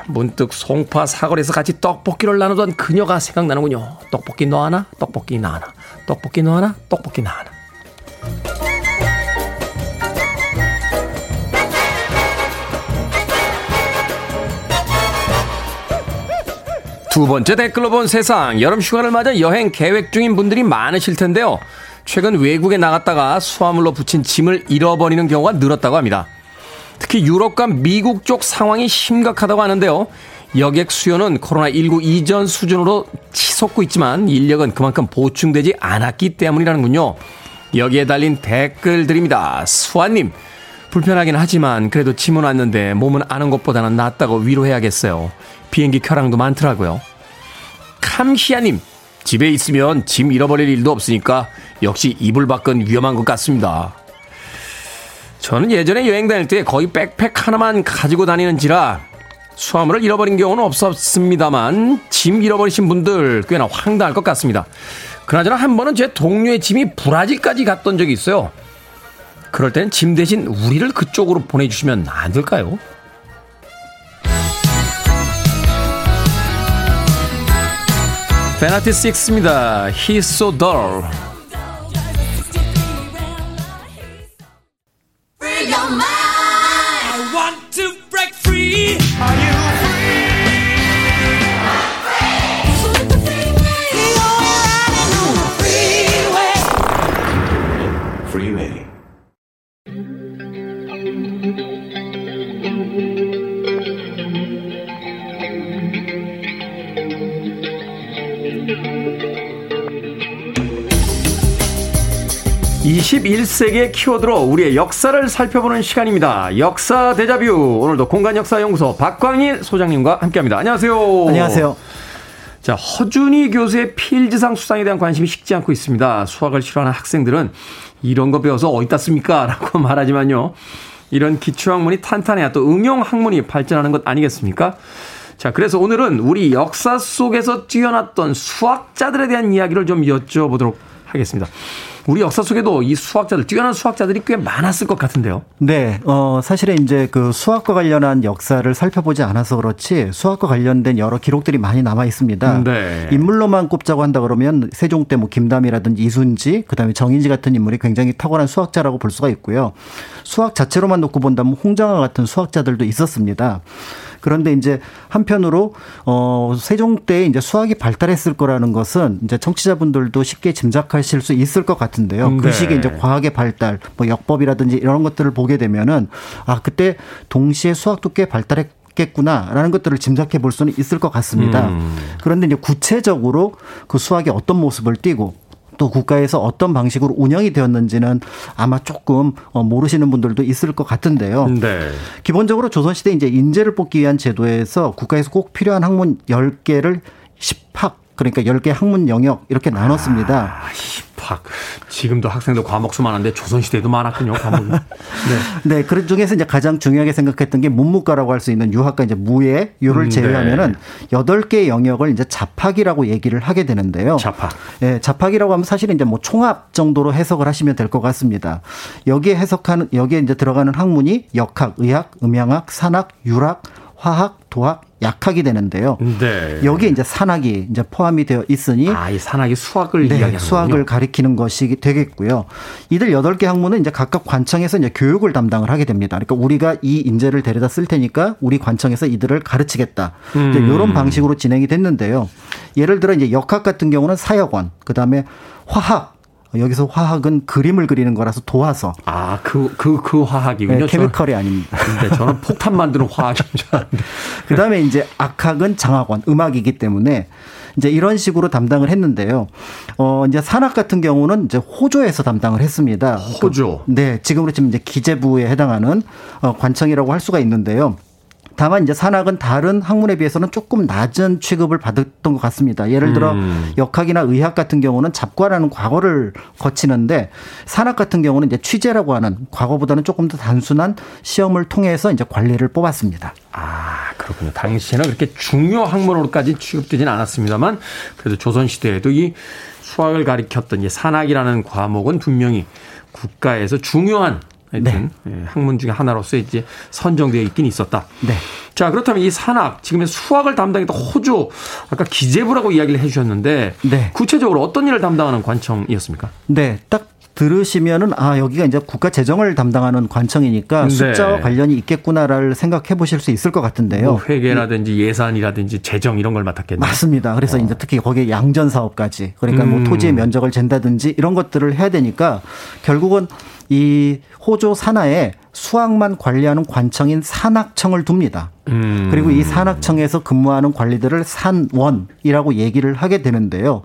문득 송파 사거리에서 같이 떡볶이를 나누던 그녀가 생각나는군요. 떡볶이 너 하나, 떡볶이 나 하나, 떡볶이 너 하나, 떡볶이 나 하나. 두 번째 댓글로 본 세상. 여름 휴가를 맞아 여행 계획 중인 분들이 많으실 텐데요. 최근 외국에 나갔다가 수화물로 붙인 짐을 잃어버리는 경우가 늘었다고 합니다. 특히 유럽과 미국 쪽 상황이 심각하다고 하는데요. 여객 수요는 코로나19 이전 수준으로 치솟고 있지만 인력은 그만큼 보충되지 않았기 때문이라는군요. 여기에 달린 댓글들입니다. 수아님, 불편하긴 하지만 그래도 짐은 왔는데 몸은 아는 것보다는 낫다고 위로해야겠어요. 비행기 켜랑도 많더라고요. 감시아님, 집에 있으면 짐 잃어버릴 일도 없으니까 역시 이불 밖은 위험한 것 같습니다. 저는 예전에 여행 다닐 때 거의 백팩 하나만 가지고 다니는지라 수화물을 잃어버린 경우는 없었습니다만 짐 잃어버리신 분들 꽤나 황당할 것 같습니다. 그나저나 한 번은 제 동료의 짐이 브라질까지 갔던 적이 있어요. 그럴 땐짐 대신 우리를 그쪽으로 보내주시면 안 될까요? 페나티 식스입니다. He's so dull. 21세기의 키워드로 우리의 역사를 살펴보는 시간입니다. 역사 대자뷰. 오늘도 공간 역사 연구소 박광일 소장님과 함께합니다. 안녕하세요. 안녕하세요. 자, 허준희 교수의 필즈상 수상에 대한 관심이 식지 않고 있습니다. 수학을 싫어하는 학생들은 이런 거 배워서 어디다 씁니까? *laughs* 라고 말하지만요. 이런 기초학문이 탄탄해야 또 응용학문이 발전하는 것 아니겠습니까? 자, 그래서 오늘은 우리 역사 속에서 뛰어났던 수학자들에 대한 이야기를 좀 여쭤보도록 하겠습니다. 우리 역사 속에도 이 수학자들, 뛰어난 수학자들이 꽤 많았을 것 같은데요. 네, 어, 사실은 이제 그 수학과 관련한 역사를 살펴보지 않아서 그렇지 수학과 관련된 여러 기록들이 많이 남아 있습니다. 네. 인물로만 꼽자고 한다 그러면 세종 때 뭐 김담이라든지 이순지, 그 다음에 정인지 같은 인물이 굉장히 탁월한 수학자라고 볼 수가 있고요. 수학 자체로만 놓고 본다면 홍정화 같은 수학자들도 있었습니다. 그런데 이제 한편으로 어 세종 때 이제 수학이 발달했을 거라는 것은 이제 청취자분들도 쉽게 짐작하실 수 있을 것 같은데요. 그 네. 그 시기에 이제 과학의 발달, 뭐 역법이라든지 이런 것들을 보게 되면은 아 그때 동시에 수학도 꽤 발달했 겠구나라는 것들을 짐작해 볼 수는 있을 것 같습니다. 음. 그런데 이제 구체적으로 그 수학이 어떤 모습을 띠고 또 국가에서 어떤 방식으로 운영이 되었는지는 아마 조금 어, 모르시는 분들도 있을 것 같은데요. 네. 기본적으로 조선시대 이제 인재를 뽑기 위한 제도에서 국가에서 꼭 필요한 학문 10개를 10학 그러니까 10개 학문 영역 이렇게 나눴습니다. 아, 학 지금도 학생들 과목 수 많은데 조선시대도 많았군요, 과목이. *laughs* 네. 네. 그 중에서 이제 가장 중요하게 생각했던 게 문무과라고 할 수 있는 유학과 이제 무예, 요를 음, 제외하면은 여덟 네. 개 영역을 이제 잡학이라고 얘기를 하게 되는데요. 잡학. 예, 잡학이라고 하면 사실은 이제 뭐 총합 정도로 해석을 하시면 될 것 같습니다. 여기에 해석하는, 여기에 이제 들어가는 학문이 역학, 의학, 음양학, 산학, 유학, 화학, 도학, 약학이 되는데요. 네. 여기에 이제 산학이 이제 포함이 되어 있으니 아, 이 산학이 수학을 네, 이야기하는 수학을 가리키는 것이 되겠고요. 이들 여덟 개 학문은 이제 각각 관청에서 이제 교육을 담당을 하게 됩니다. 그러니까 우리가 이 인재를 데려다 쓸 테니까 우리 관청에서 이들을 가르치겠다. 음. 이런 방식으로 진행이 됐는데요. 예를 들어 이제 역학 같은 경우는 사역원, 그다음에 화학 여기서 화학은 그림을 그리는 거라서 도화서. 아, 그, 그, 그 화학이군요. 네, 케미컬이 아닙니다. 근데 저는 폭탄 만드는 화학인 줄 알았는데. *laughs* 그 다음에 이제 악학은 장학원, 음악이기 때문에 이제 이런 식으로 담당을 했는데요. 어, 이제 산악 같은 경우는 이제 호조에서 담당을 했습니다. 호조. 그, 네, 지금으로 치면 이제 기재부에 해당하는 어, 관청이라고 할 수가 있는데요. 다만 이제 산학은 다른 학문에 비해서는 조금 낮은 취급을 받았던 것 같습니다. 예를 들어 음. 역학이나 의학 같은 경우는 잡과라는 과거를 거치는데 산학 같은 경우는 이제 취재라고 하는 과거보다는 조금 더 단순한 시험을 통해서 이제 관리를 뽑았습니다. 아, 그렇군요. 당시에는 그렇게 중요 학문으로까지 취급되지는 않았습니다만 그래도 조선 시대에도 이 수학을 가리켰던 이 산학이라는 과목은 분명히 국가에서 중요한 하여튼 네. 예, 학문 중에 하나로서 이제 선정되어 있긴 있었다. 네. 자 그렇다면 이 산학 지금의 수학을 담당했던 호주 아까 기재부라고 이야기를 해주셨는데 네. 구체적으로 어떤 일을 담당하는 관청이었습니까? 네, 딱 들으시면은 아 여기가 이제 국가 재정을 담당하는 관청이니까 네. 숫자와 관련이 있겠구나를 생각해 보실 수 있을 것 같은데요. 뭐 회계라든지 예산이라든지 재정 이런 걸 맡았겠네요. 맞습니다. 그래서 어. 이제 특히 거기에 양전 사업까지 그러니까 뭐 음. 뭐 토지의 면적을 잰다든지 이런 것들을 해야 되니까 결국은 이 호조 산하에 수학만 관리하는 관청인 산학청을 둡니다. 음. 그리고 이 산학청에서 근무하는 관리들을 산원이라고 얘기를 하게 되는데요.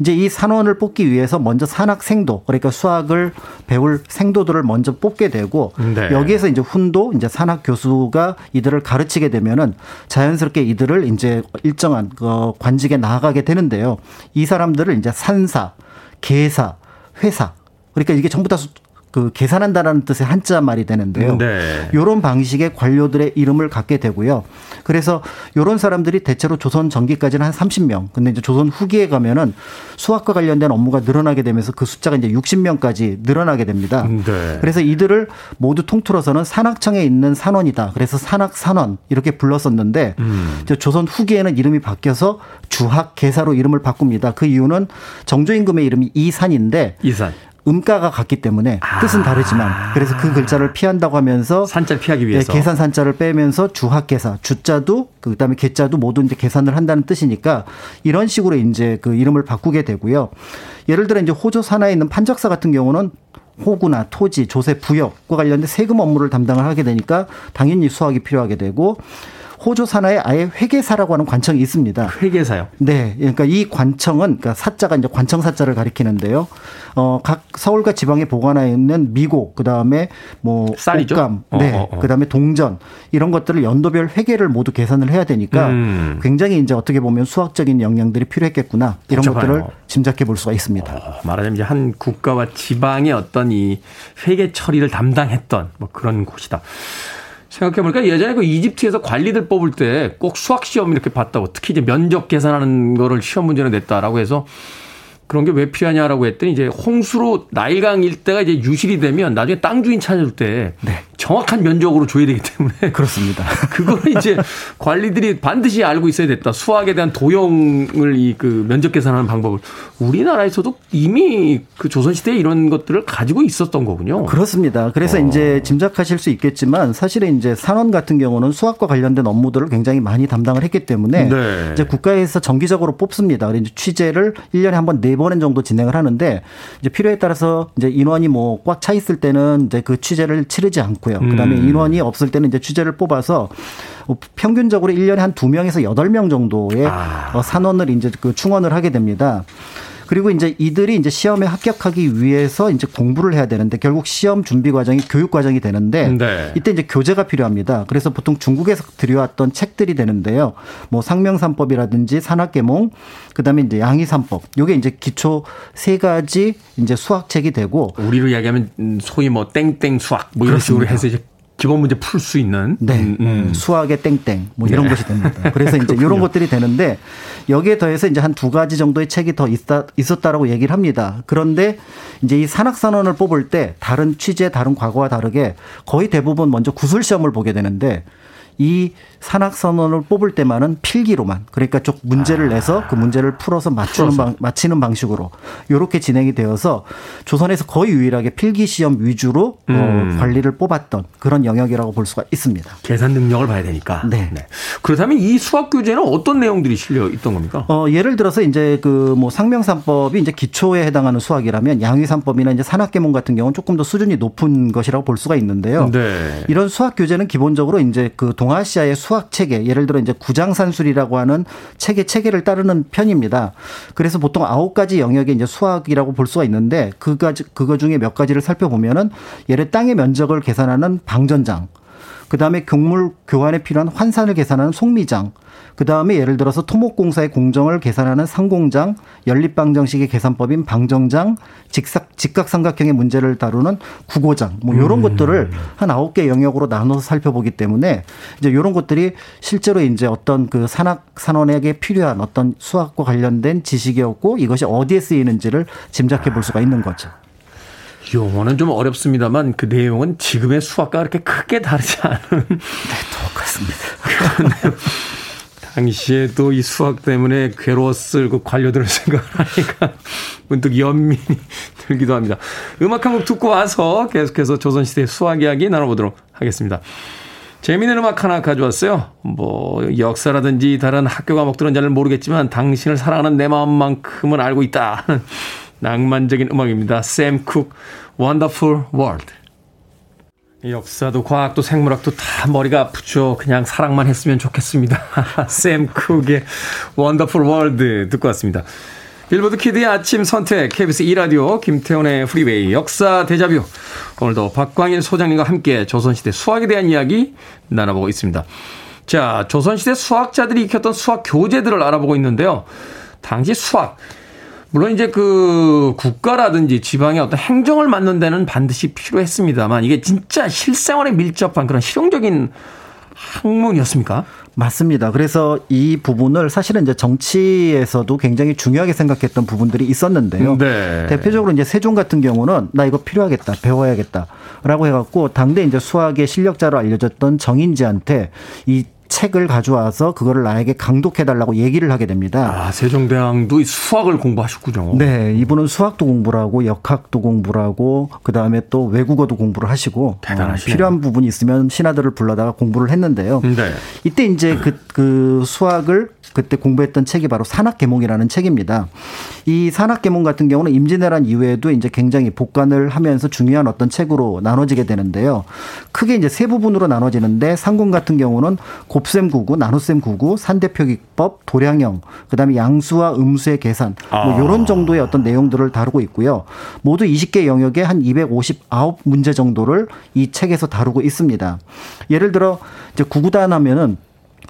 이제 이 산원을 뽑기 위해서 먼저 산학생도 그러니까 수학을 배울 생도들을 먼저 뽑게 되고 네. 여기에서 이제 훈도 이제 산학 교수가 이들을 가르치게 되면은 자연스럽게 이들을 이제 일정한 그 관직에 나아가게 되는데요. 이 사람들을 이제 산사, 계사, 회사 그러니까 이게 전부 다 그 계산한다라는 뜻의 한자 말이 되는데요. 네. 이런 방식의 관료들의 이름을 갖게 되고요. 그래서 이런 사람들이 대체로 조선 전기까지는 한 30명. 근데 이제 조선 후기에 가면은 수학과 관련된 업무가 늘어나게 되면서 그 숫자가 이제 60명까지 늘어나게 됩니다. 네. 그래서 이들을 모두 통틀어서는 산학청에 있는 산원이다. 그래서 산학산원 이렇게 불렀었는데 음. 조선 후기에는 이름이 바뀌어서 주학계사로 이름을 바꿉니다. 그 이유는 정조 임금의 이름이 이산인데 이산. 음가가 같기 때문에 아. 뜻은 다르지만 그래서 그 글자를 피한다고 하면서 산자를 피하기 위해서 네, 계산 산자를 빼면서 주학계사 주자도 그다음에 계자도 모두 이제 계산을 한다는 뜻이니까 이런 식으로 이제 그 이름을 바꾸게 되고요. 예를 들어 이제 호조 산하에 있는 판적사 같은 경우는 호구나 토지, 조세, 부역과 관련된 세금 업무를 담당을 하게 되니까 당연히 수학이 필요하게 되고 호조 산하에 아예 회계사라고 하는 관청이 있습니다. 회계사요? 네. 그러니까 이 관청은 그러니까 사자가 이제 관청 사자를 가리키는데요. 어, 각 서울과 지방에 보관하여 있는 미고, 그다음에 뭐 쌀이죠? 감 네. 어, 어, 어. 그다음에 동전 이런 것들을 연도별 회계를 모두 계산을 해야 되니까 음. 굉장히 이제 어떻게 보면 수학적인 역량들이 필요했겠구나. 이런 복잡하네요. 것들을 짐작해 볼 수가 있습니다. 어, 말하자면 이제 한 국가와 지방의 어떤 이 회계 처리를 담당했던 뭐 그런 곳이다. 생각해보니까 예전에 그 이집트에서 관리들 뽑을 때 꼭 수학 시험 이렇게 봤다고 특히 이제 면적 계산하는 거를 시험 문제로 냈다라고 해서 그런 게 왜 필요하냐라고 했더니 이제 홍수로 나일강 일대가 이제 유실이 되면 나중에 땅 주인 찾을 때 네. 정확한 면적으로 줘야 되기 때문에 *laughs* 그렇습니다. *laughs* 그걸 이제 관리들이 반드시 알고 있어야 됐다. 수학에 대한 도형을 이 그 면적 계산하는 방법을 우리나라에서도 이미 그 조선 시대에 이런 것들을 가지고 있었던 거군요. 그렇습니다. 그래서 어. 이제 짐작하실 수 있겠지만 사실은 이제 산원 같은 경우는 수학과 관련된 업무들을 굉장히 많이 담당을 했기 때문에 네. 이제 국가에서 정기적으로 뽑습니다. 그래서 취재를 1년에 한번 네 번은 정도 진행을 하는데 이제 필요에 따라서 이제 인원이 뭐 꽉 차 있을 때는 이제 그 취재를 치르지 않고요. 그다음에 음. 인원이 없을 때는 이제 취재를 뽑아서 평균적으로 1년에 한 2명에서 8명 정도의 아. 어, 산원을 이제 그 충원을 하게 됩니다. 그리고 이제 이들이 이제 시험에 합격하기 위해서 이제 공부를 해야 되는데 결국 시험 준비 과정이 교육 과정이 되는데 네. 이때 이제 교재가 필요합니다. 그래서 보통 중국에서 들여왔던 책들이 되는데요. 뭐 상명산법이라든지 산학계몽, 그다음에 이제 양의산법. 요게 이제 기초 세 가지 이제 수학 책이 되고 우리로 이야기하면 소위 뭐 땡땡 수학 뭐 이런 식으로 해서 이제 기본 문제 풀 수 있는 네 음, 음. 수학의 땡땡 뭐 이런 네. 것이 됩니다. 그래서 이제 *laughs* 이런 것들이 되는데 여기에 더해서 이제 한 두 가지 정도의 책이 더 있다, 있었다라고 얘기를 합니다. 그런데 이제 이 산학산원을 뽑을 때 다른 취재, 다른 과거와 다르게 거의 대부분 먼저 구술 시험을 보게 되는데 이 산학선언을 뽑을 때만은 필기로만 그러니까 쭉 문제를 내서 그 문제를 풀어서 맞추는 방, 맞히는 방식으로 이렇게 진행이 되어서 조선에서 거의 유일하게 필기 시험 위주로 어, 음. 어, 관리를 뽑았던 그런 영역이라고 볼 수가 있습니다. 계산 능력을 봐야 되니까. 네. 네. 그렇다면 이 수학 교재는 어떤 내용들이 실려 있던 겁니까? 어, 예를 들어서 이제 그 뭐 상명산법이 이제 기초에 해당하는 수학이라면 양위산법이나 이제 산학계몽 같은 경우는 조금 더 수준이 높은 것이라고 볼 수가 있는데요. 네. 이런 수학 교재는 기본적으로 이제 그 동 아시아의 수학 체계, 예를 들어 이제 구장산술이라고 하는 체계 체계를 따르는 편입니다. 그래서 보통 아홉 가지 영역의 이제 수학이라고 볼 수가 있는데 그가지 그거 중에 몇 가지를 살펴보면은 예를 땅의 면적을 계산하는 방전장, 그 다음에 경물 교환에 필요한 환산을 계산하는 속미장, 그 다음에 예를 들어서 토목공사의 공정을 계산하는 상공장, 연립방정식의 계산법인 방정장, 직각, 직각삼각형의 문제를 다루는 국어장, 뭐 이런 음. 것들을 한 아홉 개 영역으로 나눠서 살펴보기 때문에 이제 이런 것들이 실제로 이제 어떤 그 산학 산원에게 필요한 어떤 수학과 관련된 지식이었고 이것이 어디에 쓰이는지를 짐작해 볼 수가 있는 거죠. 용어는 좀 어렵습니다만 그 내용은 지금의 수학과 그렇게 크게 다르지 않은 네, 똑같습니다. 당시에도 이 수학 때문에 괴로웠을 그 관료들을 *laughs* 생각하니까 문득 연민이 들기도 합니다. 음악 한 곡 듣고 와서 계속해서 조선시대 수학 이야기 나눠보도록 하겠습니다. 재미있는 음악 하나 가져왔어요. 뭐 역사라든지 다른 학교 과목들은 잘 모르겠지만 당신을 사랑하는 내 마음만큼은 알고 있다. 낭만적인 음악입니다. Sam Cooke, Wonderful World. 역사도 과학도 생물학도 다 머리가 아프죠. 그냥 사랑만 했으면 좋겠습니다. Sam Cooke의 Wonderful World 듣고 왔습니다. Billboard Kid의 아침 선택 KBS 2라디오 김태훈의 Freeway 역사 데자뷰 오늘도 박광일 소장님과 함께 조선시대 수학에 대한 이야기 나눠보고 있습니다. 자 조선시대 수학자들이 익혔던 수학 교재들을 알아보고 있는데요. 당시 수학 물론 이제 그 국가라든지 지방의 어떤 행정을 맡는 데는 반드시 필요했습니다만 이게 진짜 실생활에 밀접한 그런 실용적인 학문이었습니까? 맞습니다. 그래서 이 부분을 사실은 이제 정치에서도 굉장히 중요하게 생각했던 부분들이 있었는데요. 네. 대표적으로 이제 세종 같은 경우는 나 이거 필요하겠다, 배워야겠다라고 해갖고 당대 이제 수학의 실력자로 알려졌던 정인지한테 이 책을 가져와서 그거를 나에게 강독해달라고 얘기를 하게 됩니다. 아, 세종대왕도 수학을 공부하셨군요. 네, 이분은 수학도 공부를 하고 역학도 공부를 하고 그 다음에 또 외국어도 공부를 하시고 대단하시네요. 어, 필요한 부분이 있으면 신하들을 불러다가 공부를 했는데요. 네. 이때 이제 그, 그 수학을 그때 공부했던 책이 바로 산학계몽이라는 책입니다. 이 산학계몽 같은 경우는 임진왜란 이후에도 이제 굉장히 복간을 하면서 중요한 어떤 책으로 나눠지게 되는데요. 크게 이제 세 부분으로 나눠지는데 상군 같은 경우는 곱셈 구구, 나눗셈 구구, 산대표기법, 도량형, 그다음에 양수와 음수의 계산 뭐 이런 아. 정도의 어떤 내용들을 다루고 있고요. 모두 20개 영역에 한 259 문제 정도를 이 책에서 다루고 있습니다. 예를 들어 이제 구구단 하면은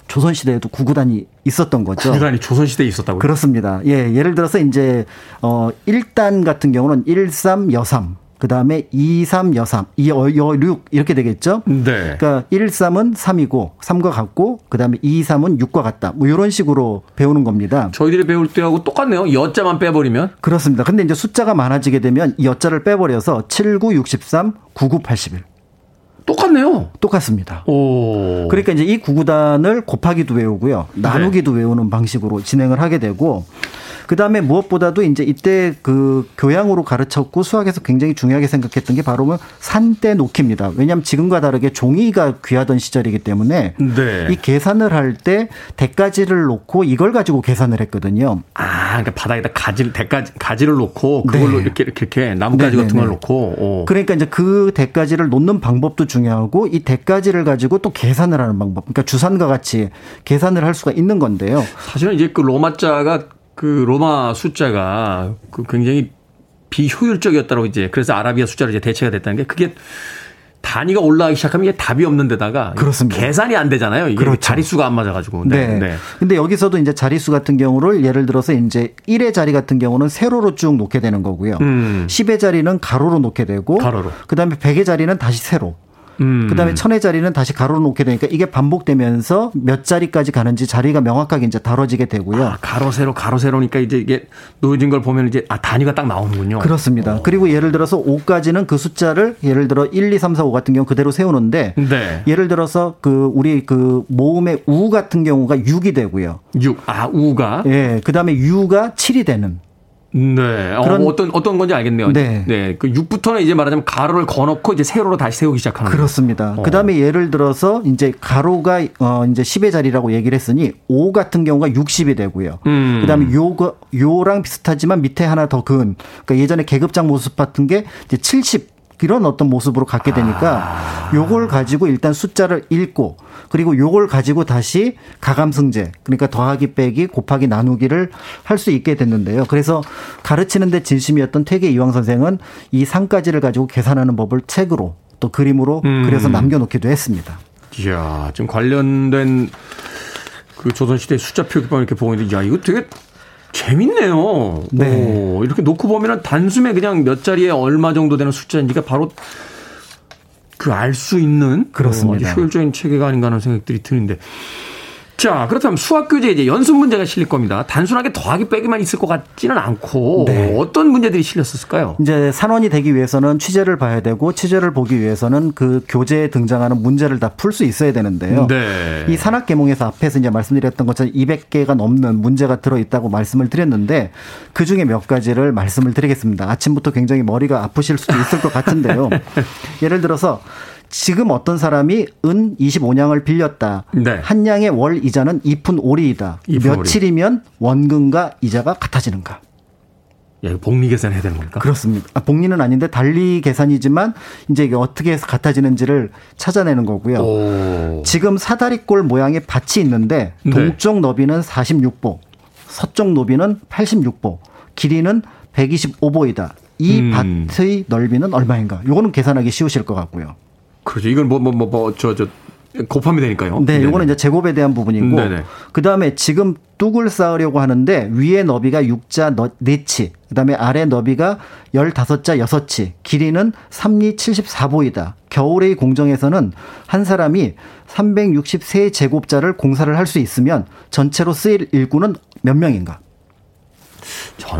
조선 시대에도 구구단이 있었던 거죠. 구구단이 조선 시대에 있었다고요? 그렇습니다. 예, 예를 들어서 이제 어 1단 같은 경우는 13 여삼 그 다음에 2, 3, 여 3, 이, 여, 여 6 이렇게 되겠죠? 네. 그러니까 1, 3은 3이고 3과 같고 그 다음에 2, 3은 6과 같다. 뭐 이런 식으로 배우는 겁니다. 저희들이 배울 때하고 똑같네요. 여자만 빼버리면. 그렇습니다. 근데 이제 숫자가 많아지게 되면 이 여자를 빼버려서 7, 9, 63, 99, 81. 똑같네요. 똑같습니다. 오. 그러니까 이제 이 구구단을 곱하기도 외우고요. 나누기도 네. 외우는 방식으로 진행을 하게 되고 그 다음에 무엇보다도 이제 이때 그 교양으로 가르쳤고 수학에서 굉장히 중요하게 생각했던 게 바로 뭐 산대 놓기입니다. 왜냐하면 지금과 다르게 종이가 귀하던 시절이기 때문에 네. 이 계산을 할 때 대가지를 놓고 이걸 가지고 계산을 했거든요. 아, 그러니까 바닥에다 가지 대가지 가지를 놓고 그걸로 네. 이렇게 이렇게 이렇게 나뭇가지 네네네. 같은 걸 놓고. 오. 그러니까 이제 그 대가지를 놓는 방법도 중요하고 이 대가지를 가지고 또 계산을 하는 방법. 그러니까 주산과 같이 계산을 할 수가 있는 건데요. 사실은 이제 그 로마자가 그 로마 숫자가 그 굉장히 비효율적이었다고 이제 그래서 아라비아 숫자로 이제 대체가 됐다는 게 그게 단위가 올라가기 시작하면 이게 답이 없는 데다가 그렇습니다. 계산이 안 되잖아요. 이게 그렇죠. 자릿수가 안 맞아 가지고. 네. 네. 네. 근데 여기서도 이제 자릿수 같은 경우를 예를 들어서 이제 1의 자리 같은 경우는 세로로 쭉 놓게 되는 거고요. 음. 10의 자리는 가로로 놓게 되고. 가로로. 그 다음에 100의 자리는 다시 세로. 음. 그다음에 천의 자리는 다시 가로로 놓게 되니까 이게 반복되면서 몇 자리까지 가는지 자리가 명확하게 이제 다뤄지게 되고요. 아, 가로 세로 가로 세로니까 이제 이게 놓여진 걸 보면 이제 아 단위가 딱 나오는군요. 그렇습니다. 오. 어. 그리고 예를 들어서 5까지는 그 숫자를 예를 들어 1, 2, 3, 4, 5 같은 경우 그대로 세우는데 네. 예를 들어서 그 우리 그 모음의 우 같은 경우가 6이 되고요. 6. 아, 우가? 예. 그다음에 유가 7이 되는 네. 어, 그런 어, 떤 어떤 건지 알겠네요. 네. 네. 그 6부터는 이제 말하자면 가로를 거놓고 이제 세로로 다시 세우기 시작하는 그렇습니다. 어. 그다음에 예를 들어서 이제 가로가 어 이제 10의 자리라고 얘기를 했으니 5 같은 경우가 60이 되고요. 음. 그다음에 요가 요랑 비슷하지만 밑에 하나 더 근. 그러니까 예전에 계급장 모습 같은 게 이제 70 이런 어떤 모습으로 갖게 되니까 아. 요걸 가지고 일단 숫자를 읽고 그리고 요걸 가지고 다시 가감승제 그러니까 더하기 빼기 곱하기 나누기를 할 수 있게 됐는데요. 그래서 가르치는데 진심이었던 퇴계 이황 선생은 이 상까지를 가지고 계산하는 법을 책으로 또 그림으로 음. 그래서 남겨놓기도 했습니다. 이야, 좀 관련된 그 조선시대 숫자 표기법 이렇게 보고 있는데, 야, 이거 되게 재밌네요. 네. 오, 이렇게 놓고 보면은 단숨에 그냥 몇 자리에 얼마 정도 되는 숫자인지가 바로 그 알 수 있는 그렇습니다. 어, 효율적인 체계가 아닌가 하는 생각들이 드는데 자, 그렇다면 수학 교재에 이제 연습 문제가 실릴 겁니다. 단순하게 더하기 빼기만 있을 것 같지는 않고 네. 어떤 문제들이 실렸을까요? 이제 산원이 되기 위해서는 취재를 봐야 되고 취재를 보기 위해서는 그 교재에 등장하는 문제를 다 풀 수 있어야 되는데요. 네. 이 산학 계몽에서 앞에서 이제 말씀드렸던 것처럼 200개가 넘는 문제가 들어 있다고 말씀을 드렸는데 그 중에 몇 가지를 말씀을 드리겠습니다. 아침부터 굉장히 머리가 아프실 수도 있을 것 같은데요. *laughs* 예를 들어서 지금 어떤 사람이 은 25냥을 빌렸다. 네. 한 냥의 월 이자는 2푼 오리이다. 2푼 며칠이면 원금과 이자가 같아지는가? 야, 이거 복리 계산 해야 되는 겁니까? 그렇습니다. 아, 복리는 아닌데 달리 계산이지만 이제 이게 어떻게 해서 같아지는지를 찾아내는 거고요. 오. 지금 사다리꼴 모양의 밭이 있는데 네. 동쪽 너비는 46보, 서쪽 너비는 86보, 길이는 125보이다. 이 음. 밭의 넓이는 얼마인가? 요거는 계산하기 쉬우실 것 같고요. 그렇죠. 이건 뭐, 뭐, 뭐, 뭐, 저, 저, 곱하면 되니까요. 네, 요거는 이제 제곱에 대한 부분이고. 그 다음에 지금 뚝을 쌓으려고 하는데 위에 너비가 6자 4치, 그 다음에 아래 너비가 15자 6치, 길이는 3리 74보이다. 겨울의 공정에서는 한 사람이 363제곱자를 공사를 할 수 있으면 전체로 쓰일 일구는 몇 명인가?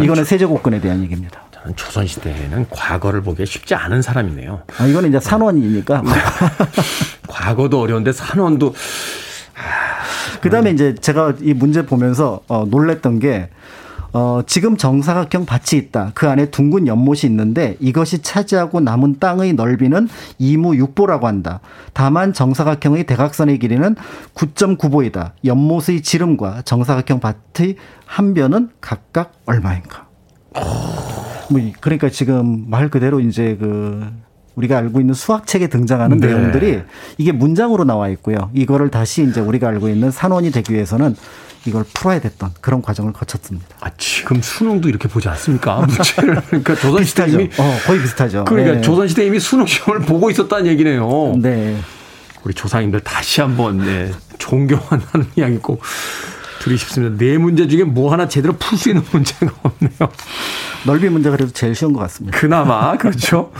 이거는 세제곱근에 대한 얘기입니다. 조선시대에는 과거를 보기 쉽지 않은 사람이네요. 아, 이거는 이제 산원이니까. 네. *laughs* 과거도 어려운데 산원도. 그 다음에 이제 제가 이 문제 보면서 어, 놀랬던 게 어, 지금 정사각형 밭이 있다. 그 안에 둥근 연못이 있는데 이것이 차지하고 남은 땅의 넓이는 2무 6보라고 한다. 다만 정사각형의 대각선의 길이는 9.9보이다. 연못의 지름과 정사각형 밭의 한 변은 각각 얼마인가? 뭐 그러니까 지금 말 그대로 이제 그 우리가 알고 있는 수학책에 등장하는 네. 내용들이 이게 문장으로 나와 있고요. 이거를 다시 이제 우리가 알고 있는 산원이 되기 위해서는 이걸 풀어야 됐던 그런 과정을 거쳤습니다. 아, 지금 수능도 이렇게 보지 않습니까? *laughs* 문제를. 그러니까 조선시대 이미. 어, 거의 비슷하죠. 그러니까 네. 조선시대 이미 수능 시험을 보고 있었다는 얘기네요. 네. 우리 조상님들 다시 한번, 네, 존경한다는 이야기 꼭 둘이 싶습니다. 네 문제 중에 뭐 하나 제대로 풀 수 있는 *laughs* 문제가 없네요. 넓이 문제가 그래도 제일 쉬운 것 같습니다. 그나마 그렇죠.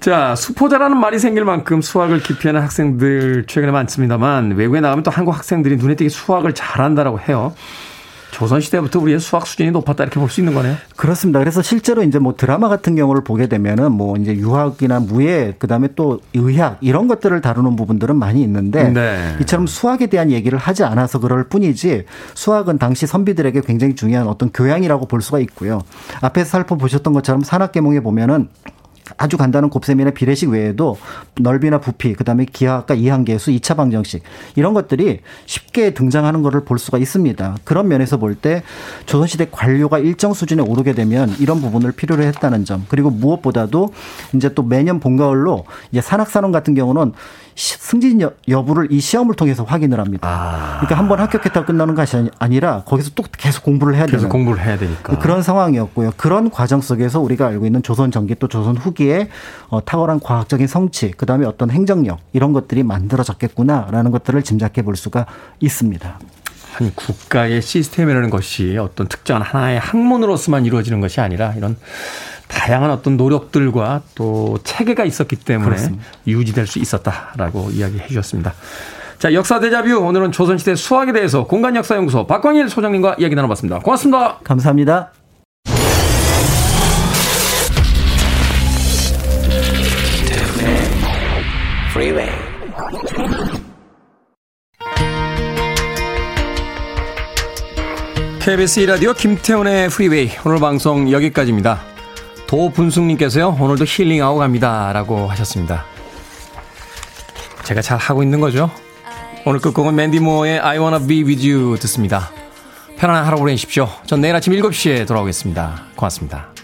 자, 수포자라는 말이 생길 만큼 수학을 기피하는 학생들 최근에 많습니다만 외국에 나가면 또 한국 학생들이 눈에 띄게 수학을 잘한다라고 해요. 조선시대부터 우리의 수학 수준이 높았다 이렇게 볼 수 있는 거네요. 그렇습니다. 그래서 실제로 이제 뭐 드라마 같은 경우를 보게 되면은 뭐 이제 유학이나 무예 그다음에 또 의학 이런 것들을 다루는 부분들은 많이 있는데 네. 이처럼 수학에 대한 얘기를 하지 않아서 그럴 뿐이지 수학은 당시 선비들에게 굉장히 중요한 어떤 교양이라고 볼 수가 있고요. 앞에서 살펴보셨던 것처럼 산학계몽에 보면은 아주 간단한 곱셈이나 비례식 외에도 넓이나 부피, 그다음에 기하학과 이항계수, 2차 방정식 이런 것들이 쉽게 등장하는 것을 볼 수가 있습니다. 그런 면에서 볼 때 조선시대 관료가 일정 수준에 오르게 되면 이런 부분을 필요로 했다는 점 그리고 무엇보다도 이제 또 매년 봄가을로 이제 산학산원 같은 경우는 승진 여부를 이 시험을 통해서 확인을 합니다. 아. 그러니까 한 번 합격했다고 끝나는 것이 아니라 거기서 또 계속 공부를 해야 되는 계속 공부를 해야 되니까 그런 상황이었고요. 그런 과정 속에서 우리가 알고 있는 조선 전기 또 조선 후기 에 어, 탁월한 과학적인 성취, 그 다음에 어떤 행정력 이런 것들이 만들어졌겠구나라는 것들을 짐작해 볼 수가 있습니다. 한 국가의 시스템이라는 것이 어떤 특정한 하나의 학문으로서만 이루어지는 것이 아니라 이런 다양한 어떤 노력들과 또 체계가 있었기 때문에 그렇습니다. 유지될 수 있었다라고 이야기해 주셨습니다. 자, 역사 대자뷰 오늘은 조선시대 수학에 대해서 공간역사연구소 박광일 소장님과 이야기 나눠봤습니다. 고맙습니다. 감사합니다. KBS 라디오 김태훈의 Freeway 오늘 방송 여기까지입니다. 도분숙님께서요, 오늘도 힐링하고 갑니다. 라고 하셨습니다. 제가 잘 하고 있는 거죠? 오늘 끝곡은 Mandy Moore의 I wanna be with you 듣습니다. 편안한 하루 보내십시오. 전 내일 아침 7시에 돌아오겠습니다. 고맙습니다.